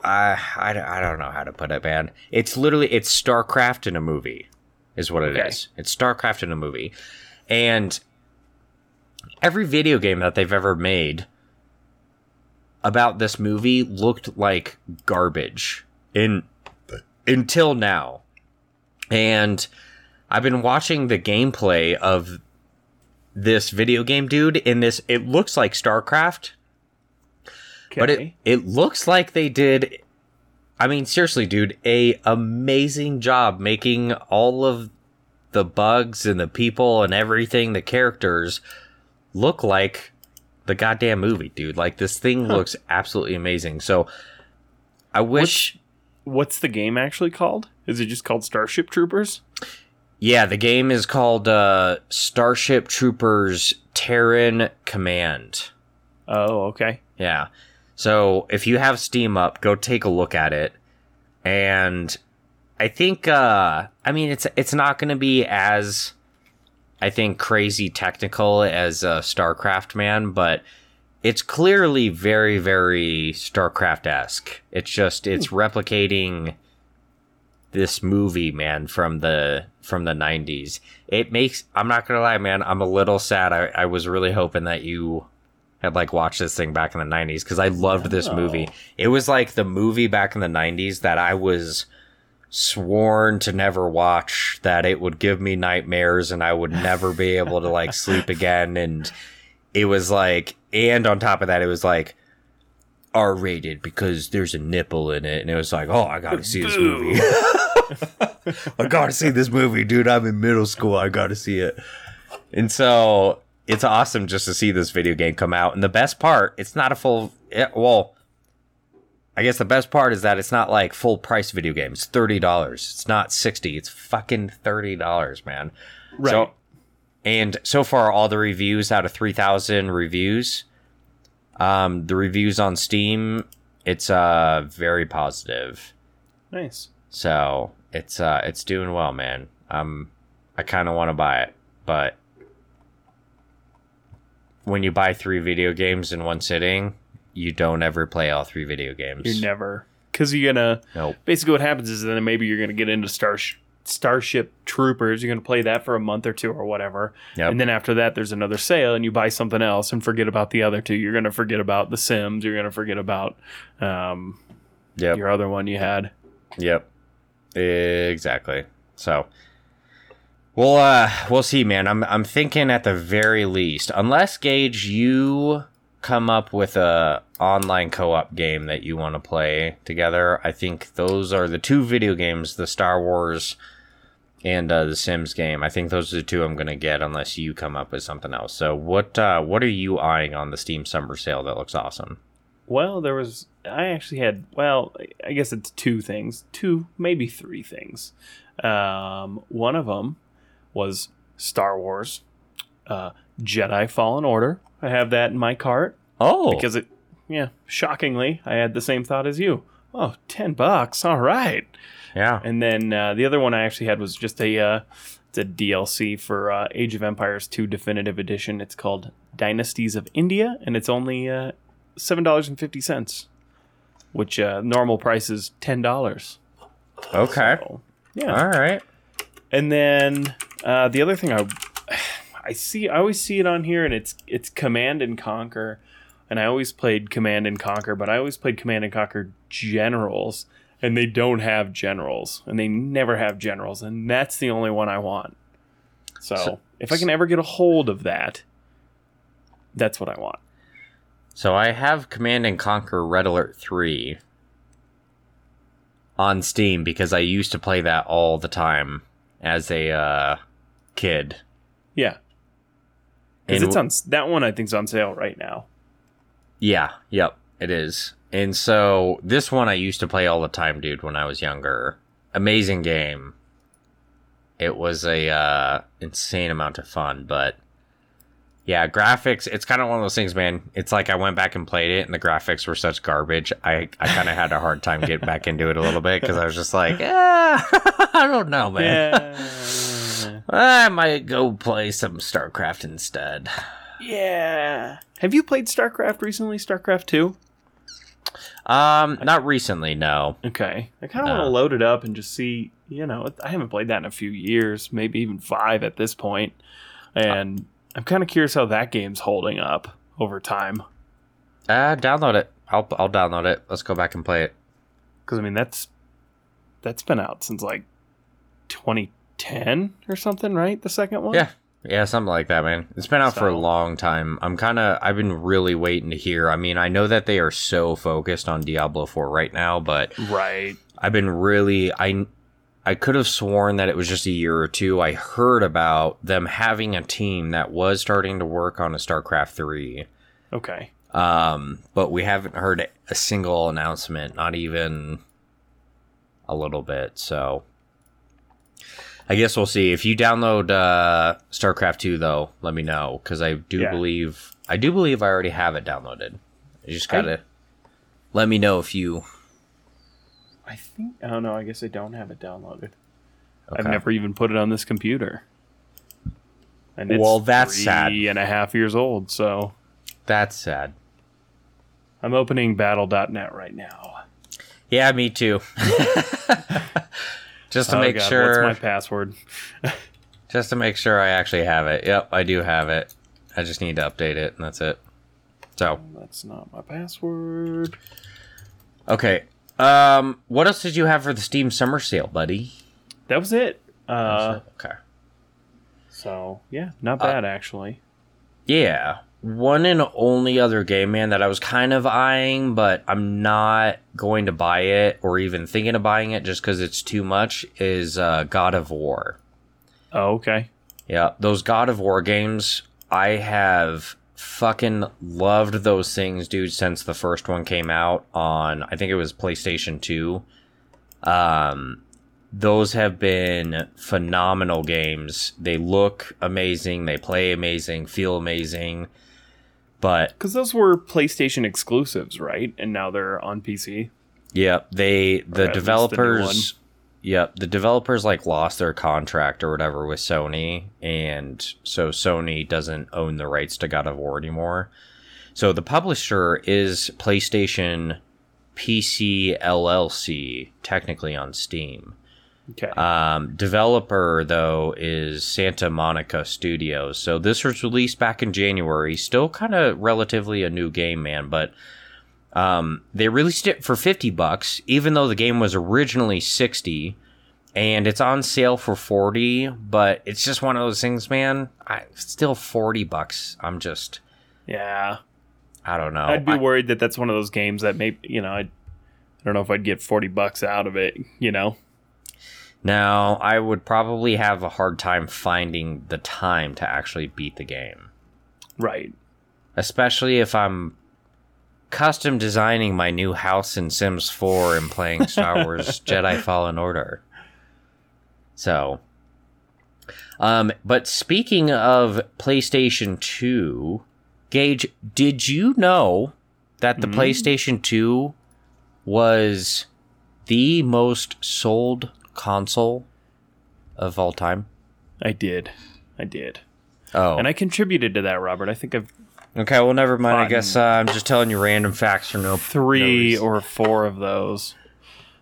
I, I, I don't know how to put it, man. It's literally it's StarCraft in a movie, is what it is. Okay. It's StarCraft in a movie, and every video game that they've ever made about this movie looked like garbage in until now. And I've been watching the gameplay of this video game dude in this it looks like StarCraft But it it looks like they did I mean seriously, dude, a amazing job making all of the bugs and the people and everything, the characters look like the goddamn movie, dude. Like this thing Huh. looks absolutely amazing. So I wish What's the game actually called? Is it just called Starship Troopers? Yeah, the game is called uh, Starship Troopers Terran Command. Oh, okay. Yeah. So if you have Steam up, go take a look at it. And I think uh I mean it's it's not going to be as I think crazy technical as uh, StarCraft man, but it's clearly very very StarCraft-esque. It's just it's replicating this movie man from the from the 90s. It makes I'm not going to lie man, I'm a little sad. I I was really hoping that you had like watched this thing back in the 90s because I loved this movie. It was like the movie back in the 90s that I was sworn to never watch, that it would give me nightmares and I would never be able to like sleep again. And it was like, and on top of that, it was like R rated because there's a nipple in it. And it was like, oh, I gotta see this movie. I gotta see this movie, dude. I'm in middle school. I gotta see it. And so it's awesome just to see this video game come out. And the best part, it's not a full. It, well, I guess the best part is that it's not like full price video game. It's thirty dollars. It's not sixty. It's fucking thirty dollars, man. Right. So, and so far, all the reviews out of three thousand reviews, um, the reviews on Steam, it's uh very positive. nice. So it's uh it's doing well, man. Um I kinda wanna buy it, but when you buy three video games in one sitting, you don't ever play all three video games. You're never because you're gonna nope. basically what happens is then maybe you're gonna get into Star Starship Troopers. You're gonna play that for a month or two or whatever, Yep. and then after that there's another sale and you buy something else and forget about the other two. You're gonna forget about The Sims. You're gonna forget about um, Yep. your other one you had. Yep. Exactly. So we'll uh we'll see, man. I'm I'm thinking at the very least, unless Gage, you come up with a online co-op game that you want to play together. I think those are the two video games, the Star Wars and uh, the Sims game. I think those are the two I'm gonna get unless you come up with something else. So what uh what are you eyeing on the Steam summer sale that looks awesome? Well, there was. I actually had. Well, I guess it's two things. Two, maybe three things. Um, one of them was Star Wars, uh, Jedi Fallen Order. I have that in my cart Oh, because it. Yeah, shockingly, I had the same thought as you. Oh, 10 bucks. All right. yeah. And then uh, the other one I actually had was just a uh, it's a DLC for uh, Age of Empires 2 Definitive Edition. It's called Dynasties of India, and it's only uh, seven dollars and fifty cents, which uh, normal price is ten dollars. Okay. yeah. All right. And then uh, the other thing I I see I always see it on here, and it's it's Command and Conquer, and I always played Command and Conquer, but I always played Command and Conquer Generals, and they don't have generals, and they never have generals, and that's the only one I want. So, So- if I can ever get a hold of that, that's what I want. So I have Command and Conquer Red Alert 3 on Steam because I used to play that all the time as a uh, kid. Yeah, because it's on that one. I think's on sale right now. Yeah, yep, it is. And so this one I used to play all the time, dude, when I was younger. Amazing game. It was a uh, insane amount of fun, but yeah, graphics. It's kind of one of those things, man. It's like I went back and played it, and the graphics were such garbage. I I kind of had a hard time getting back into it a little bit because I was just like, yeah, I don't know, man. Yeah. I might go play some StarCraft instead. yeah. Have you played StarCraft recently? StarCraft Two. Um, not recently, no. Okay. I kind of want to load it up and just see, you know, I haven't played that in a few years, maybe even five at this point. And I'm kind of curious how that game's holding up over time. Uh, download it. I'll I'll download it. Let's go back and play it. Because, I mean, that's that's been out since like 2010 or something, right? The second one? Yeah. Yeah, something like that, man. It's been out for a long time. I'm kind of I've been really waiting to hear. I mean, I know that they are so focused on Diablo 4 right now, but Right. I've been really I I could have sworn that it was just a year or two. I heard about them having a team that was starting to work on a StarCraft 3. Okay. Um, but we haven't heard a single announcement, not even a little bit. So I guess we'll see. If you download uh, StarCraft 2 though, let me know cuz I do Yeah. believe I do believe I already have it downloaded. You just got to let me know if you I think. Oh no, I guess I don't have it downloaded. I've never even put it on this computer. And it's Well, that's three sad. and a half years old, so That's sad. I'm opening battle.net right now. Yeah, me too. just to Oh, make God, sure What's my password? just to make sure I actually have it. Yep, I do have it. I just need to update it and that's it. So, That's not my password. okay. Um what else did you have for the Steam Summer Sale, buddy? That was it. Uh, okay. so yeah, not bad actually. Yeah. One and only other game, man, that I was kind of eyeing, but I'm not going to buy it or even thinking of buying it just because it's too much, is uh, God of War. Oh, okay. Yeah, those God of War games, I have fucking loved those things, dude, since the first one came out on, I think it was PlayStation 2. Um, those have been phenomenal games. They look amazing, they play amazing, feel amazing. But Because those were PlayStation exclusives, right? And now they're on PC. Yep, they the developers. Yep, the developers like lost their contract or whatever with Sony, and so Sony doesn't own the rights to God of War anymore. So the publisher is PlayStation PC LLC, technically on Steam. Okay. Um, developer though is Santa Monica Studios. So this was released back in January. Still kind of relatively a new game, man. But um, they released it for fifty bucks, even though the game was originally sixty, and it's on sale for forty. But it's just one of those things, man. I still forty bucks. I'm just, yeah. I don't know. I'd be I- worried that that's one of those games that maybe you know I'd, I don't know if I'd get forty bucks out of it. You know. now I would probably have a hard time finding the time to actually beat the game. Right. especially if I'm custom designing my new house in Sims 4 and playing Star Wars Jedi Fallen Order. So, um, but speaking of PlayStation 2, Gage, did you know that the Mhm. PlayStation 2 was the most sold console of all time? I did. I did. Oh, And I contributed to that, Robert. I think I've okay. Well, never mind. I guess uh, I'm just telling you random facts for no three reason. or four of those.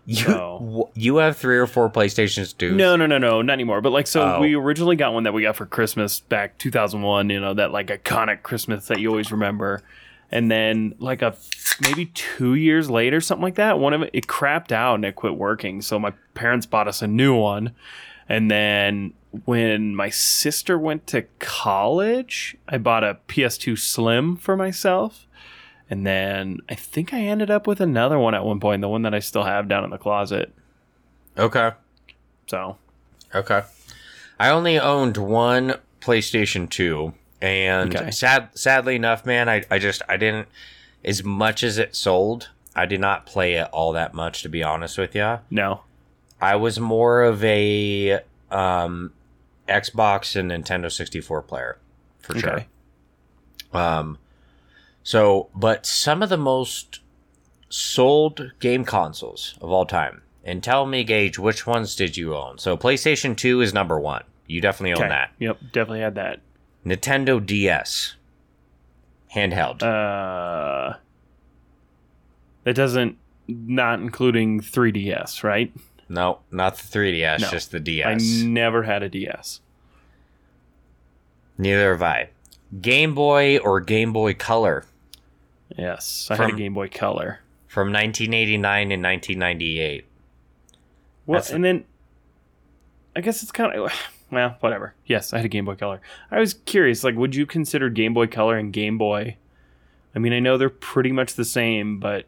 You So- you have three or four PlayStations, dude. No, no, no, no, not anymore. But like, so Oh. we originally got one that we got for Christmas back 2001. You know, that like iconic Christmas that you always remember. And then like a maybe two years later, something like that, one of it it crapped out and it quit working. So my parents bought us a new one. And then when my sister went to college, I bought a PS2 Slim for myself. And then I think I ended up with another one at one point, the one that I still have down in the closet. Okay. So Okay. I only owned one PlayStation 2 and Okay. sad sadly enough, man, I, I just I didn't as much as it sold, I did not play it all that much to be honest with you. no. I was more of a um Xbox and Nintendo 64 player for sure. Okay. Um, so, but some of the most sold game consoles of all time. And tell me, Gage, which ones did you own? So, PlayStation 2 is number one. You definitely own Okay. that. Yep, definitely had that. Nintendo DS. Handheld. Uh, that doesn't not including 3DS, right? No, not the 3DS, No. just the DS. I never had a DS. Neither have I. Game Boy or Game Boy Color Yes, I had a Game Boy Color. from 1989 and 1998. Well, That's- and then I guess it's kind of well, whatever. Yes, I had a Game Boy Color. I was curious, like, would you consider Game Boy Color and Game Boy? I mean, I know they're pretty much the same, but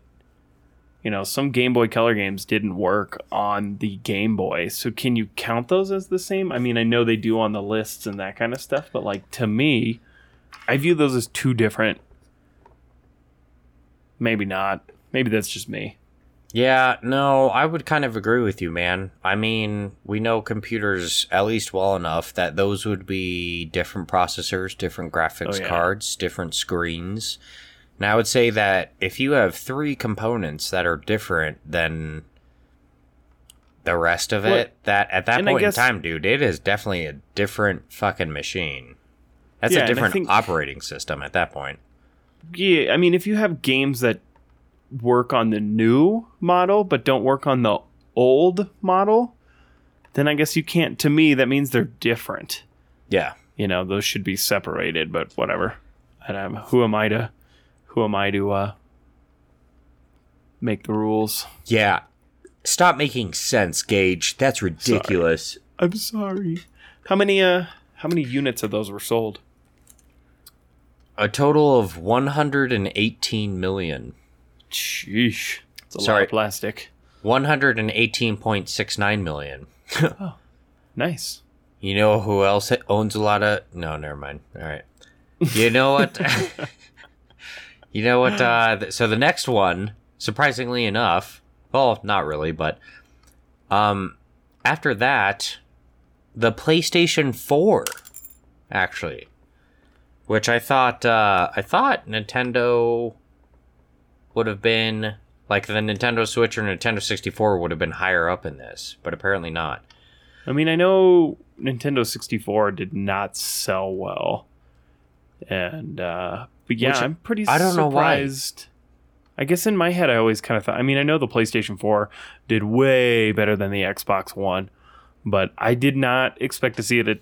you know, some Game Boy Color games didn't work on the Game Boy. So can you count those as the same? I mean, I know they do on the lists and that kind of stuff, but like to me, I view those as two different. Maybe not. Maybe that's just me. Yeah, no, I would kind of agree with you, man. I mean, we know computers at least well enough that those would be different processors, different graphics Oh, yeah. cards, different screens. And I would say that if you have three components that are different than the rest of it, that at that and point guess- in time, dude, it is definitely a different fucking machine. That's Yeah, a different think- operating system at that point. Yeah, I mean, if you have games that work on the new model but don't work on the old model, then I guess you can't. To me, that means they're different. Yeah. You know, those should be separated. But whatever. And um, who am I to? Who am I to uh, make the rules? Yeah. Stop making sense, Gage. That's ridiculous. I'm sorry. How many? Uh, how many units of those were sold? A total of 118 million. Sheesh, it's a lot Sorry. of plastic. 118.69 million. oh, Nice. You know who else owns a lot of. No, never mind. All right. You know what? you know what? Uh, th- so the next one, surprisingly enough, well, not really, but um, after that, the PlayStation 4, actually, which I thought uh, I thought Nintendo would have been like the Nintendo Switch or Nintendo 64 would have been higher up in this, but apparently not. I mean, I know Nintendo 64 did not sell well. And uh but yeah, Which I'm pretty I don't know why. surprised. I guess in my head I always kind of thought I mean, I know the PlayStation 4 did way better than the Xbox One, but I did not expect to see it at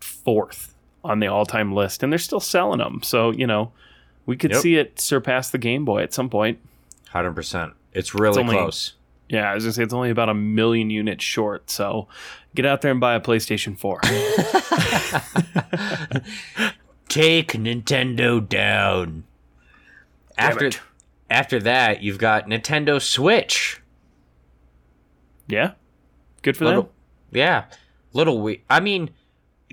fourth on the all-time list and they're still selling them. So, you know, we could Yep. see it surpass the Game Boy at some point. Hundred percent. It's really only- close. Yeah, I was gonna say it's only about a million units short, so get out there and buy a PlayStation 4. Take Nintendo down. Damn After it. after that, you've got Nintendo Switch. Yeah, good for Little, them. yeah, little we. I mean,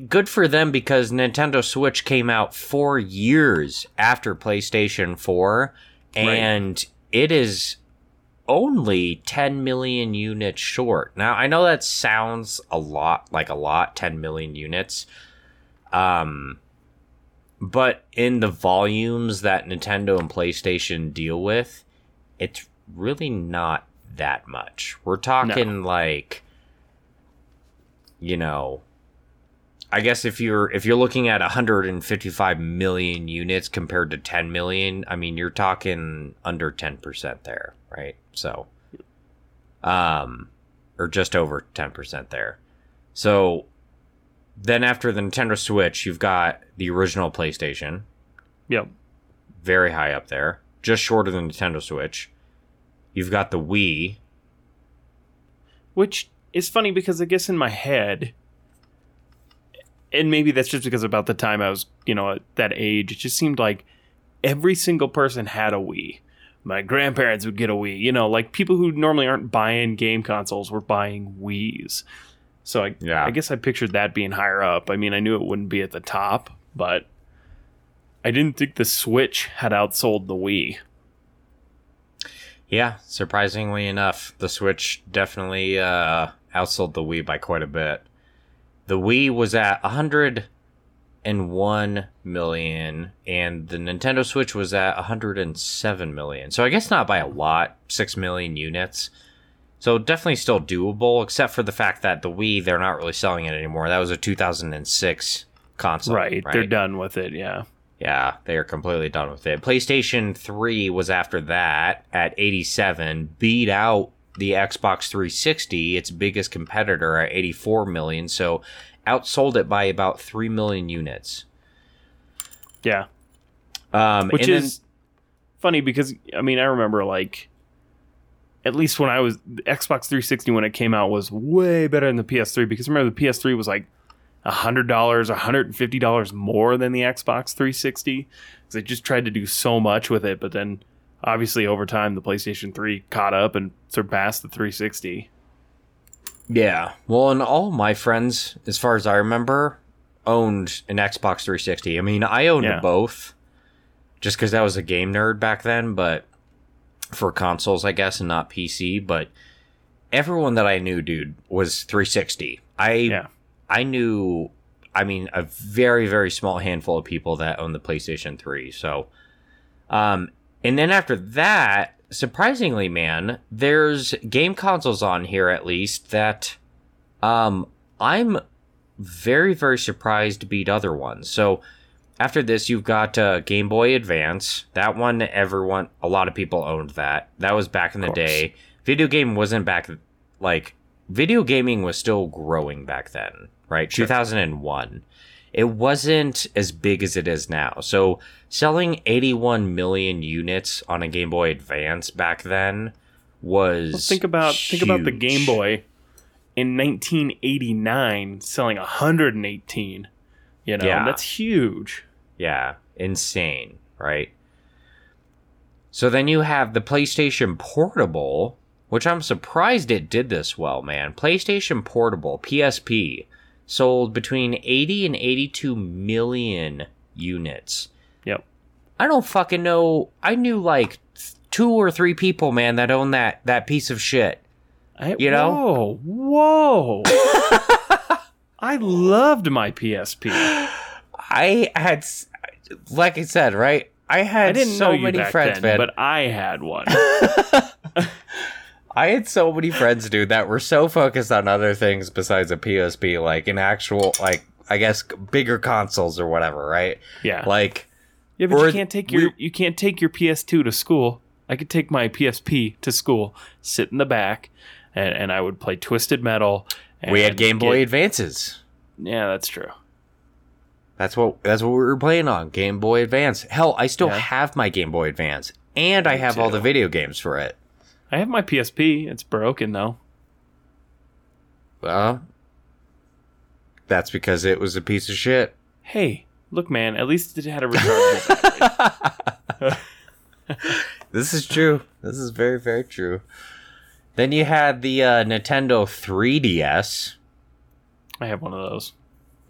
good for them because Nintendo Switch came out four years after PlayStation Four, and it is only 10 million units short. Now, I know that sounds a lot like a lot, 10 million units. Um but in the volumes that Nintendo and PlayStation deal with, it's really not that much. We're talking like you know, I guess if you're if you're looking at 155 million units compared to 10 million, I mean you're talking under 10% there, right? So um or just over 10% there. So then after the Nintendo Switch, you've got the original PlayStation, Yep. very high up there, just short of the Nintendo Switch. You've got the Wii, Which is funny because I guess in my head, and maybe that's just because about the time I was, you know, at that age, it just seemed like every single person had a Wii. My grandparents would get a Wii. You know, like people who normally aren't buying game consoles were buying Wii's. So I, Yeah. I guess I pictured that being higher up. I mean, I knew it wouldn't be at the top, but I didn't think the Switch had outsold the Wii. Yeah, surprisingly enough, the Switch definitely uh, outsold the Wii by quite a bit. The Wii was at 101 million, and the Nintendo Switch was at 107 million. So I guess not by a lot, 6 million units. So definitely still doable, except for the fact that the Wii, they're not really selling it anymore. That was a 2006 console. right. They're done with it. Yeah. Yeah, they are completely done with it. PlayStation 3 was after that at 87, beat out the Xbox 360, its biggest competitor at 84 million, so outsold it by about 3 million units. Yeah. Um, which and then- is funny because I mean I remember like at least when I was the Xbox 360 when it came out was way better than the PS3 because remember the PS3 was like hundred dollars, hundred and fifty dollars more than the Xbox 360 because they just tried to do so much with it. But then, obviously, over time, the PlayStation 3 caught up and surpassed the 360. Yeah. Well, and all my friends, as far as I remember, owned an Xbox 360. I mean, I owned Yeah. both just because I was a game nerd back then, but for consoles, I guess, and not PC. But everyone that I knew, dude, was 360. I Yeah. I knew, I mean, a very very small handful of people that owned the PlayStation 3. So, um, and then after that, surprisingly, man, there's game consoles on here at least that, um, I'm very very surprised to beat other ones. So. After this, you've got uh, Game Boy Advance. That one, everyone, a lot of people owned that. That was back in the day. Video game wasn't back, like, video gaming was still growing back then, right? Sure. 2001. It wasn't as big as it is now. So, selling 81 million units on a Game Boy Advance back then was. Well, think about think about the Game. Boy in 1989 selling 118. You know, Yeah. that's huge. Yeah, insane, right? So then you have the PlayStation Portable, which I'm surprised it did this well, man. PlayStation Portable, PSP, sold between 80 and 82 million units. Yep. I don't fucking know. I knew like two or three people, man, that own that that piece of shit. I, You know? Whoa, whoa. I loved my PSP. I had, like I said, right? I had I didn't so know many friends, then, man. but I had one. I had so many friends, dude, that were so focused on other things besides a PSP, like an actual, like I guess bigger consoles or whatever, right? Yeah, Like, yeah, but you can't take your you can't take your PS2 to school. I could take my PSP to school, sit in the back, and, and I would play Twisted Metal. And we had Game Boy get- Advances. yeah, that's true. That's what that's what we were playing on Game Boy Advance. Hell, I still Yeah. have my Game Boy Advance, and I have all the video games for it. I have my PSP. It's broken though. Well, that's because it was a piece of shit. Hey, look, man. At least it had a rechargeable battery. This is true. This is very, very true. Then you had the uh, Nintendo 3DS. I have one of those.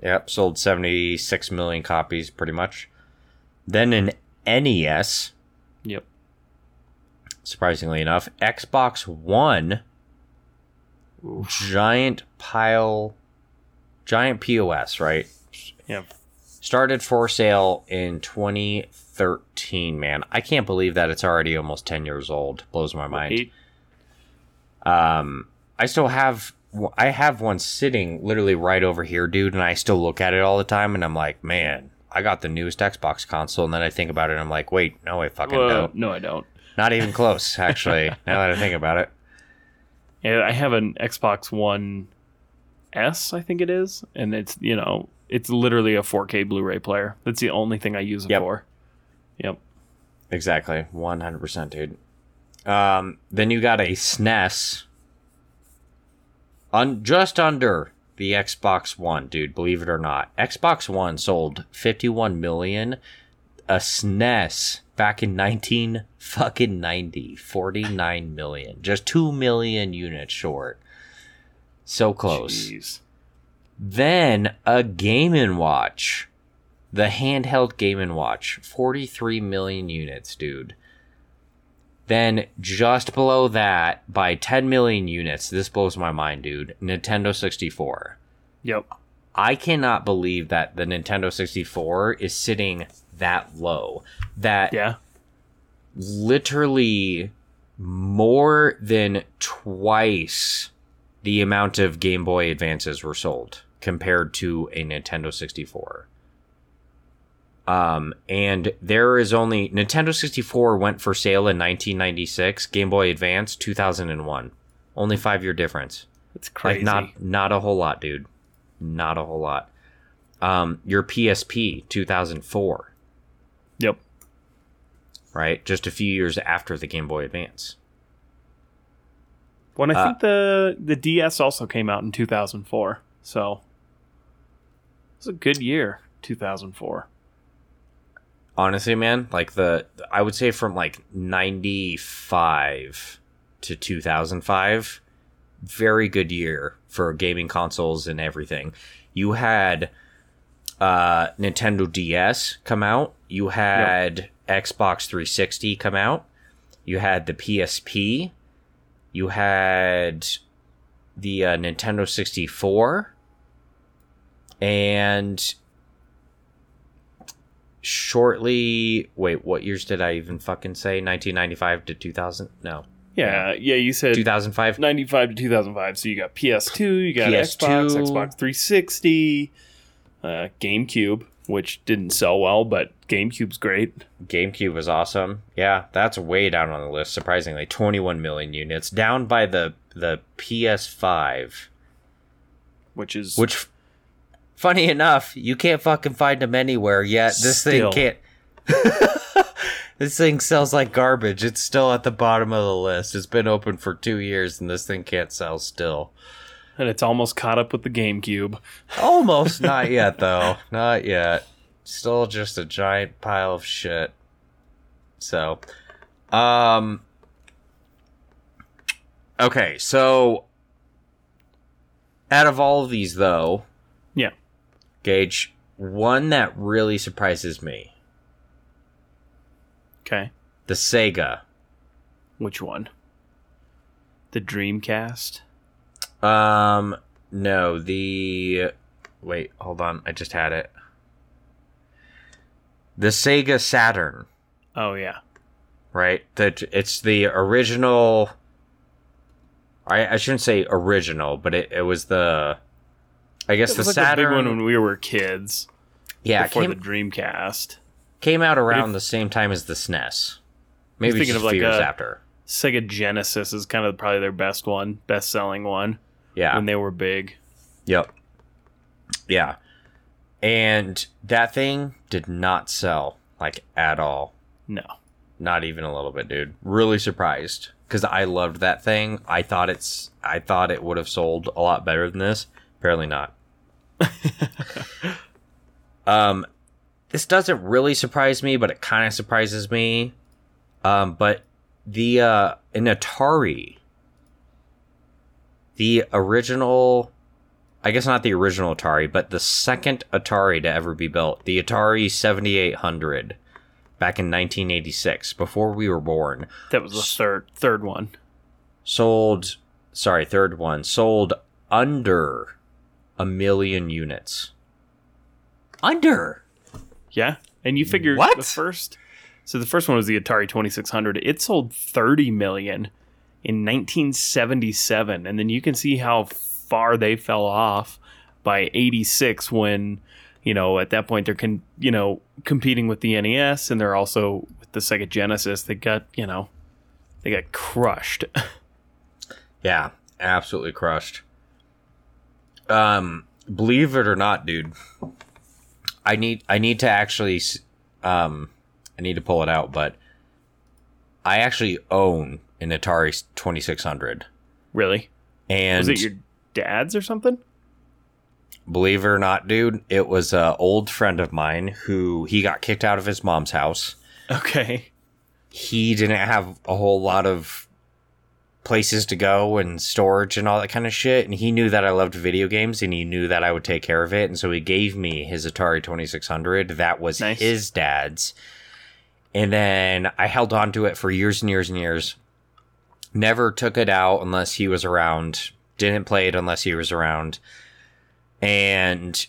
Yep, sold 76 million copies pretty much. Then an NES, Yep. surprisingly enough. Xbox One, giant pile, giant POS, right? Yep. Started for sale in 2013, man. I can't believe that it's already almost 10 years old. Blows my mind. Eight. Um, I still have I have one sitting literally right over here, dude, and I still look at it all the time, and I'm like, man, I got the newest Xbox console, and then I think about it, and I'm like, wait, no, I fucking Whoa, don't. no, I don't. Not even close, actually. now that I think about it, Yeah, I have an Xbox One S, I think it is, and it's you know it's literally a 4K Blu-ray player. That's the only thing I use it Yep. for. Yep. exactly, 100, percent dude. Um, then you got a SNES, un- just under the Xbox One, dude. Believe it or not, Xbox One sold 51 million. Uh, a SNES back in 19 fucking 90, 49 million, just 2 million units short. So close. Jeez. Then a Game and Watch, the handheld Game and Watch, 43 million units, dude. Then just below that, by 10 million units, this blows my mind, dude. Nintendo 64. Yep. I cannot believe that the Nintendo 64 is sitting that low. That Yeah. literally more than twice the amount of Game Boy Advances were sold compared to a Nintendo 64. Um, and there is only Nintendo 64 went for sale in 1996, Game Boy Advance 2001. Only 5 year difference. It's crazy. Like not not a whole lot, dude. Not a whole lot. Um, your PSP 2004, Yep. right? Just a few years after the Game Boy Advance. When I Uh, think the the DS also came out in 2004. So it's a good year, 2004. Honestly, man, like the I would say from like 95 to 2005, very good year for gaming consoles and everything. You had uh Nintendo DS come out, you had Xbox 360 come out, you had the PSP, you had the uh, Nintendo 64 and shortly wait what years did i even fucking say? 1995 to 2000 no. Yeah, yeah, you said 2005 95 to 2005. So you got PS2, you got PS2. Xbox, Xbox 360, uh, GameCube, which didn't sell well, but GameCube's great. gamecube was awesome. Yeah that's way down on the list surprisingly. 21 million units down by the the ps5 Which is which funny enough you can't fucking find them anywhere yet. This Still. thing can't this thing sells like garbage. It's still at the bottom of the list. It's been open for two years and this thing can't sell still. And it's almost caught up with the GameCube. almost. Not yet though. Not yet. Still just a giant pile of shit. So um okay so out of all of these though. Gage, one that really surprises me Okay. the Sega. Which one? The Dreamcast? Um, no, the. Wait, hold on. I just had it. The Sega Saturn, Oh, yeah. right? That it's the original. I, I shouldn't say original, but it, it was the. I guess the like Saturn. a big one when we were kids. yeah, before came, the Dreamcast. came out around if- the same time as the SNES. Maybe thinking of like years a- after. Sega Genesis is kind of probably their best one, best selling one Yeah. when they were big. Yep. Yeah. And that thing did not sell like at all. No. Not even a little bit, dude. Really surprised cuz I loved that thing. I thought it's I thought it would have sold a lot better than this. Apparently not. um this doesn't really surprise me, but it kind of surprises me. Um but the uh an Atari the original I guess not the original Atari, but the second Atari to ever be built, the Atari 7800 back in 1986 before we were born That was the third third one. sold sorry, third one sold under a million units. Under. Yeah. And you figure What? the first So the first one was the Atari 2600. It sold 30 million in 1977 and then you can see how far they fell off by 86 when you know at that point they're con- you know competing with the NES and they're also with the Sega Genesis they got you know they got crushed Yeah, absolutely crushed. Um, believe it or not, dude, I need I need to actually um I need to pull it out, but I actually own an Atari 2600. really And was it your dad's or something believe it or not, dude, it was a old friend of mine who he got kicked out of his mom's house. okay He didn't have a whole lot of places to go and storage and all that kind of shit. And he knew that I loved video games and he knew that I would take care of it. And so he gave me his Atari 2600. That was Nice. his dad's. And then I held on to it for years and years and years. Never took it out unless he was around. Didn't play it unless he was around. And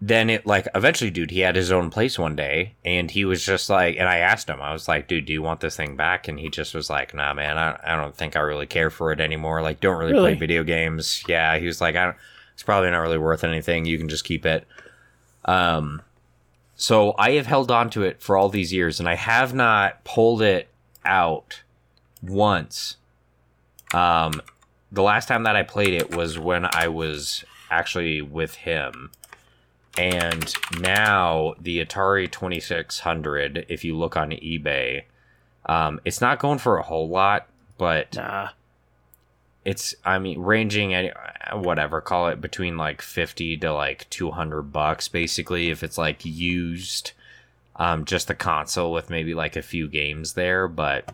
then it like eventually dude he had his own place one day and he was just like and i asked him i was like dude do you want this thing back? And he just was like nah man i, I don't think i really care for it anymore like don't really, Really? play video games. Yeah he was like i don't it's probably not really worth anything you can just keep it. Um so i have held on to it for all these years and i have not pulled it out once. Um the last time that i played it was when i was actually with him and now the Atari 2600, if you look on eBay, um, it's not going for a whole lot, but nah. it's I mean ranging any whatever call it between like 50 to like 200 bucks basically if it's like used um just the console with maybe like a few games there but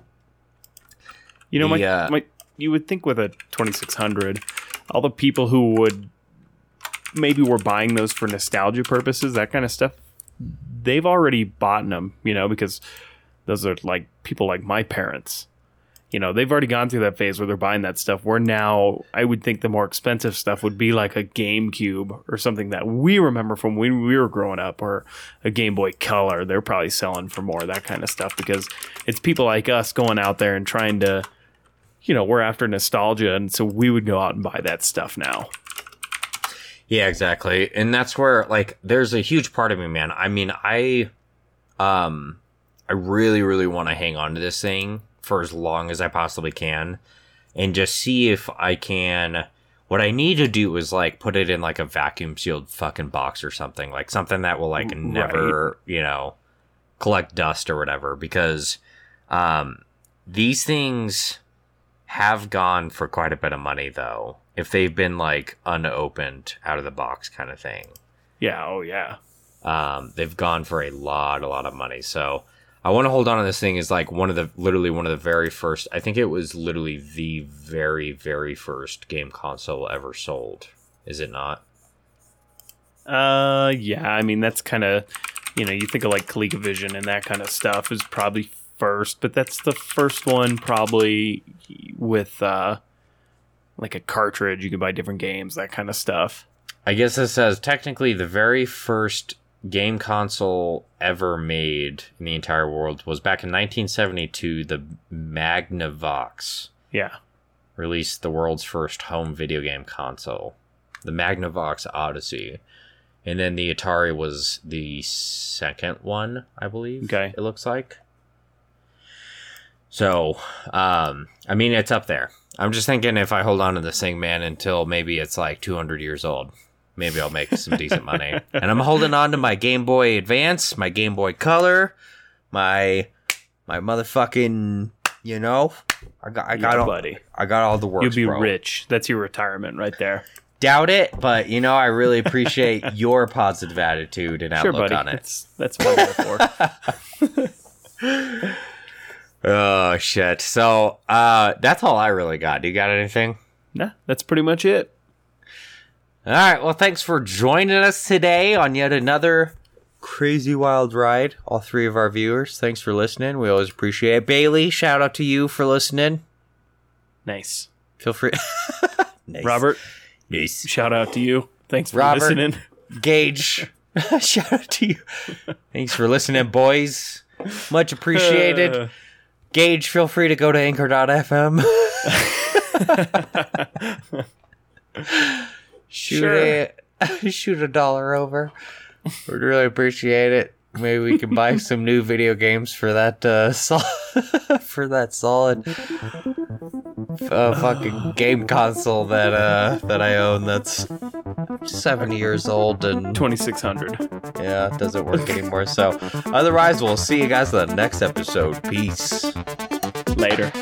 You know, my, uh, my you would think with a 2600, all the people who would maybe were buying those for nostalgia purposes, that kind of stuff, they've already bought them, you know, because those are like people like my parents. You know, they've already gone through that phase where they're buying that stuff. Where now, I would think the more expensive stuff would be like a GameCube or something that we remember from when we were growing up, or a Game Boy Color. They're probably selling for more that kind of stuff because it's people like us going out there and trying to you know, we're after nostalgia, and so we would go out and buy that stuff now. Yeah, exactly. And that's where like there's a huge part of me, man. I mean, I um I really really want to hang on to this thing for as long as I possibly can and just see if I can what I need to do is like put it in like a vacuum sealed fucking box or something, like something that will like Right. never, you know, collect dust or whatever because um these things have gone for quite a bit of money though if they've been like unopened out of the box kind of thing Yeah, oh yeah. um, they've gone for a lot a lot of money so i want to hold on to this thing Is like one of the literally one of the very first i think it was literally the very very first game console ever sold is it not Uh, yeah. I mean, that's kind of, you know, you think of like ColecoVision and that kind of stuff is probably first, but that's the first one probably with uh, like a cartridge. You can buy different games, that kind of stuff. i guess it says technically the very first game console ever made in the entire world was back in 1972 the magnavox Yeah. released the world's first home video game console, the Magnavox Odyssey. And then the Atari was the second one, I believe. Okay. It looks like. So, um, I mean, it's up there. I'm just thinking if I hold on to this thing, man, until maybe it's like 200 years old, maybe I'll make some decent money. And I'm holding on to my Game Boy Advance, my Game Boy Color, my my motherfucking, you know, I got I got Yeah, all, buddy. I got all the works. You'll be bro. rich. That's your retirement right there. Doubt it, but you know, I really appreciate your positive attitude and Sure, outlook buddy. on it. That's that's what I'm for. Oh shit! So, uh, that's all I really got. Do you got anything? nah, that's pretty much it. All right. Well, thanks for joining us today on yet another crazy wild ride. All three of our viewers, thanks for listening. We always appreciate it. Bailey, shout out to you for listening. Nice. Feel free. nice. Robert, nice. shout out to you. Thanks for Robert. listening. Gage, shout out to you. Thanks for listening, boys. Much appreciated. Gage, feel free to go to anchor.fm. shoot Sure. a shoot a dollar over. We'd really appreciate it. Maybe we can buy some new video games for that uh sol- for that solid uh, fucking game console that uh that I own that's 70 years old and 2600. yeah, it doesn't work anymore. So otherwise we'll see you guys in the next episode. Peace. Later.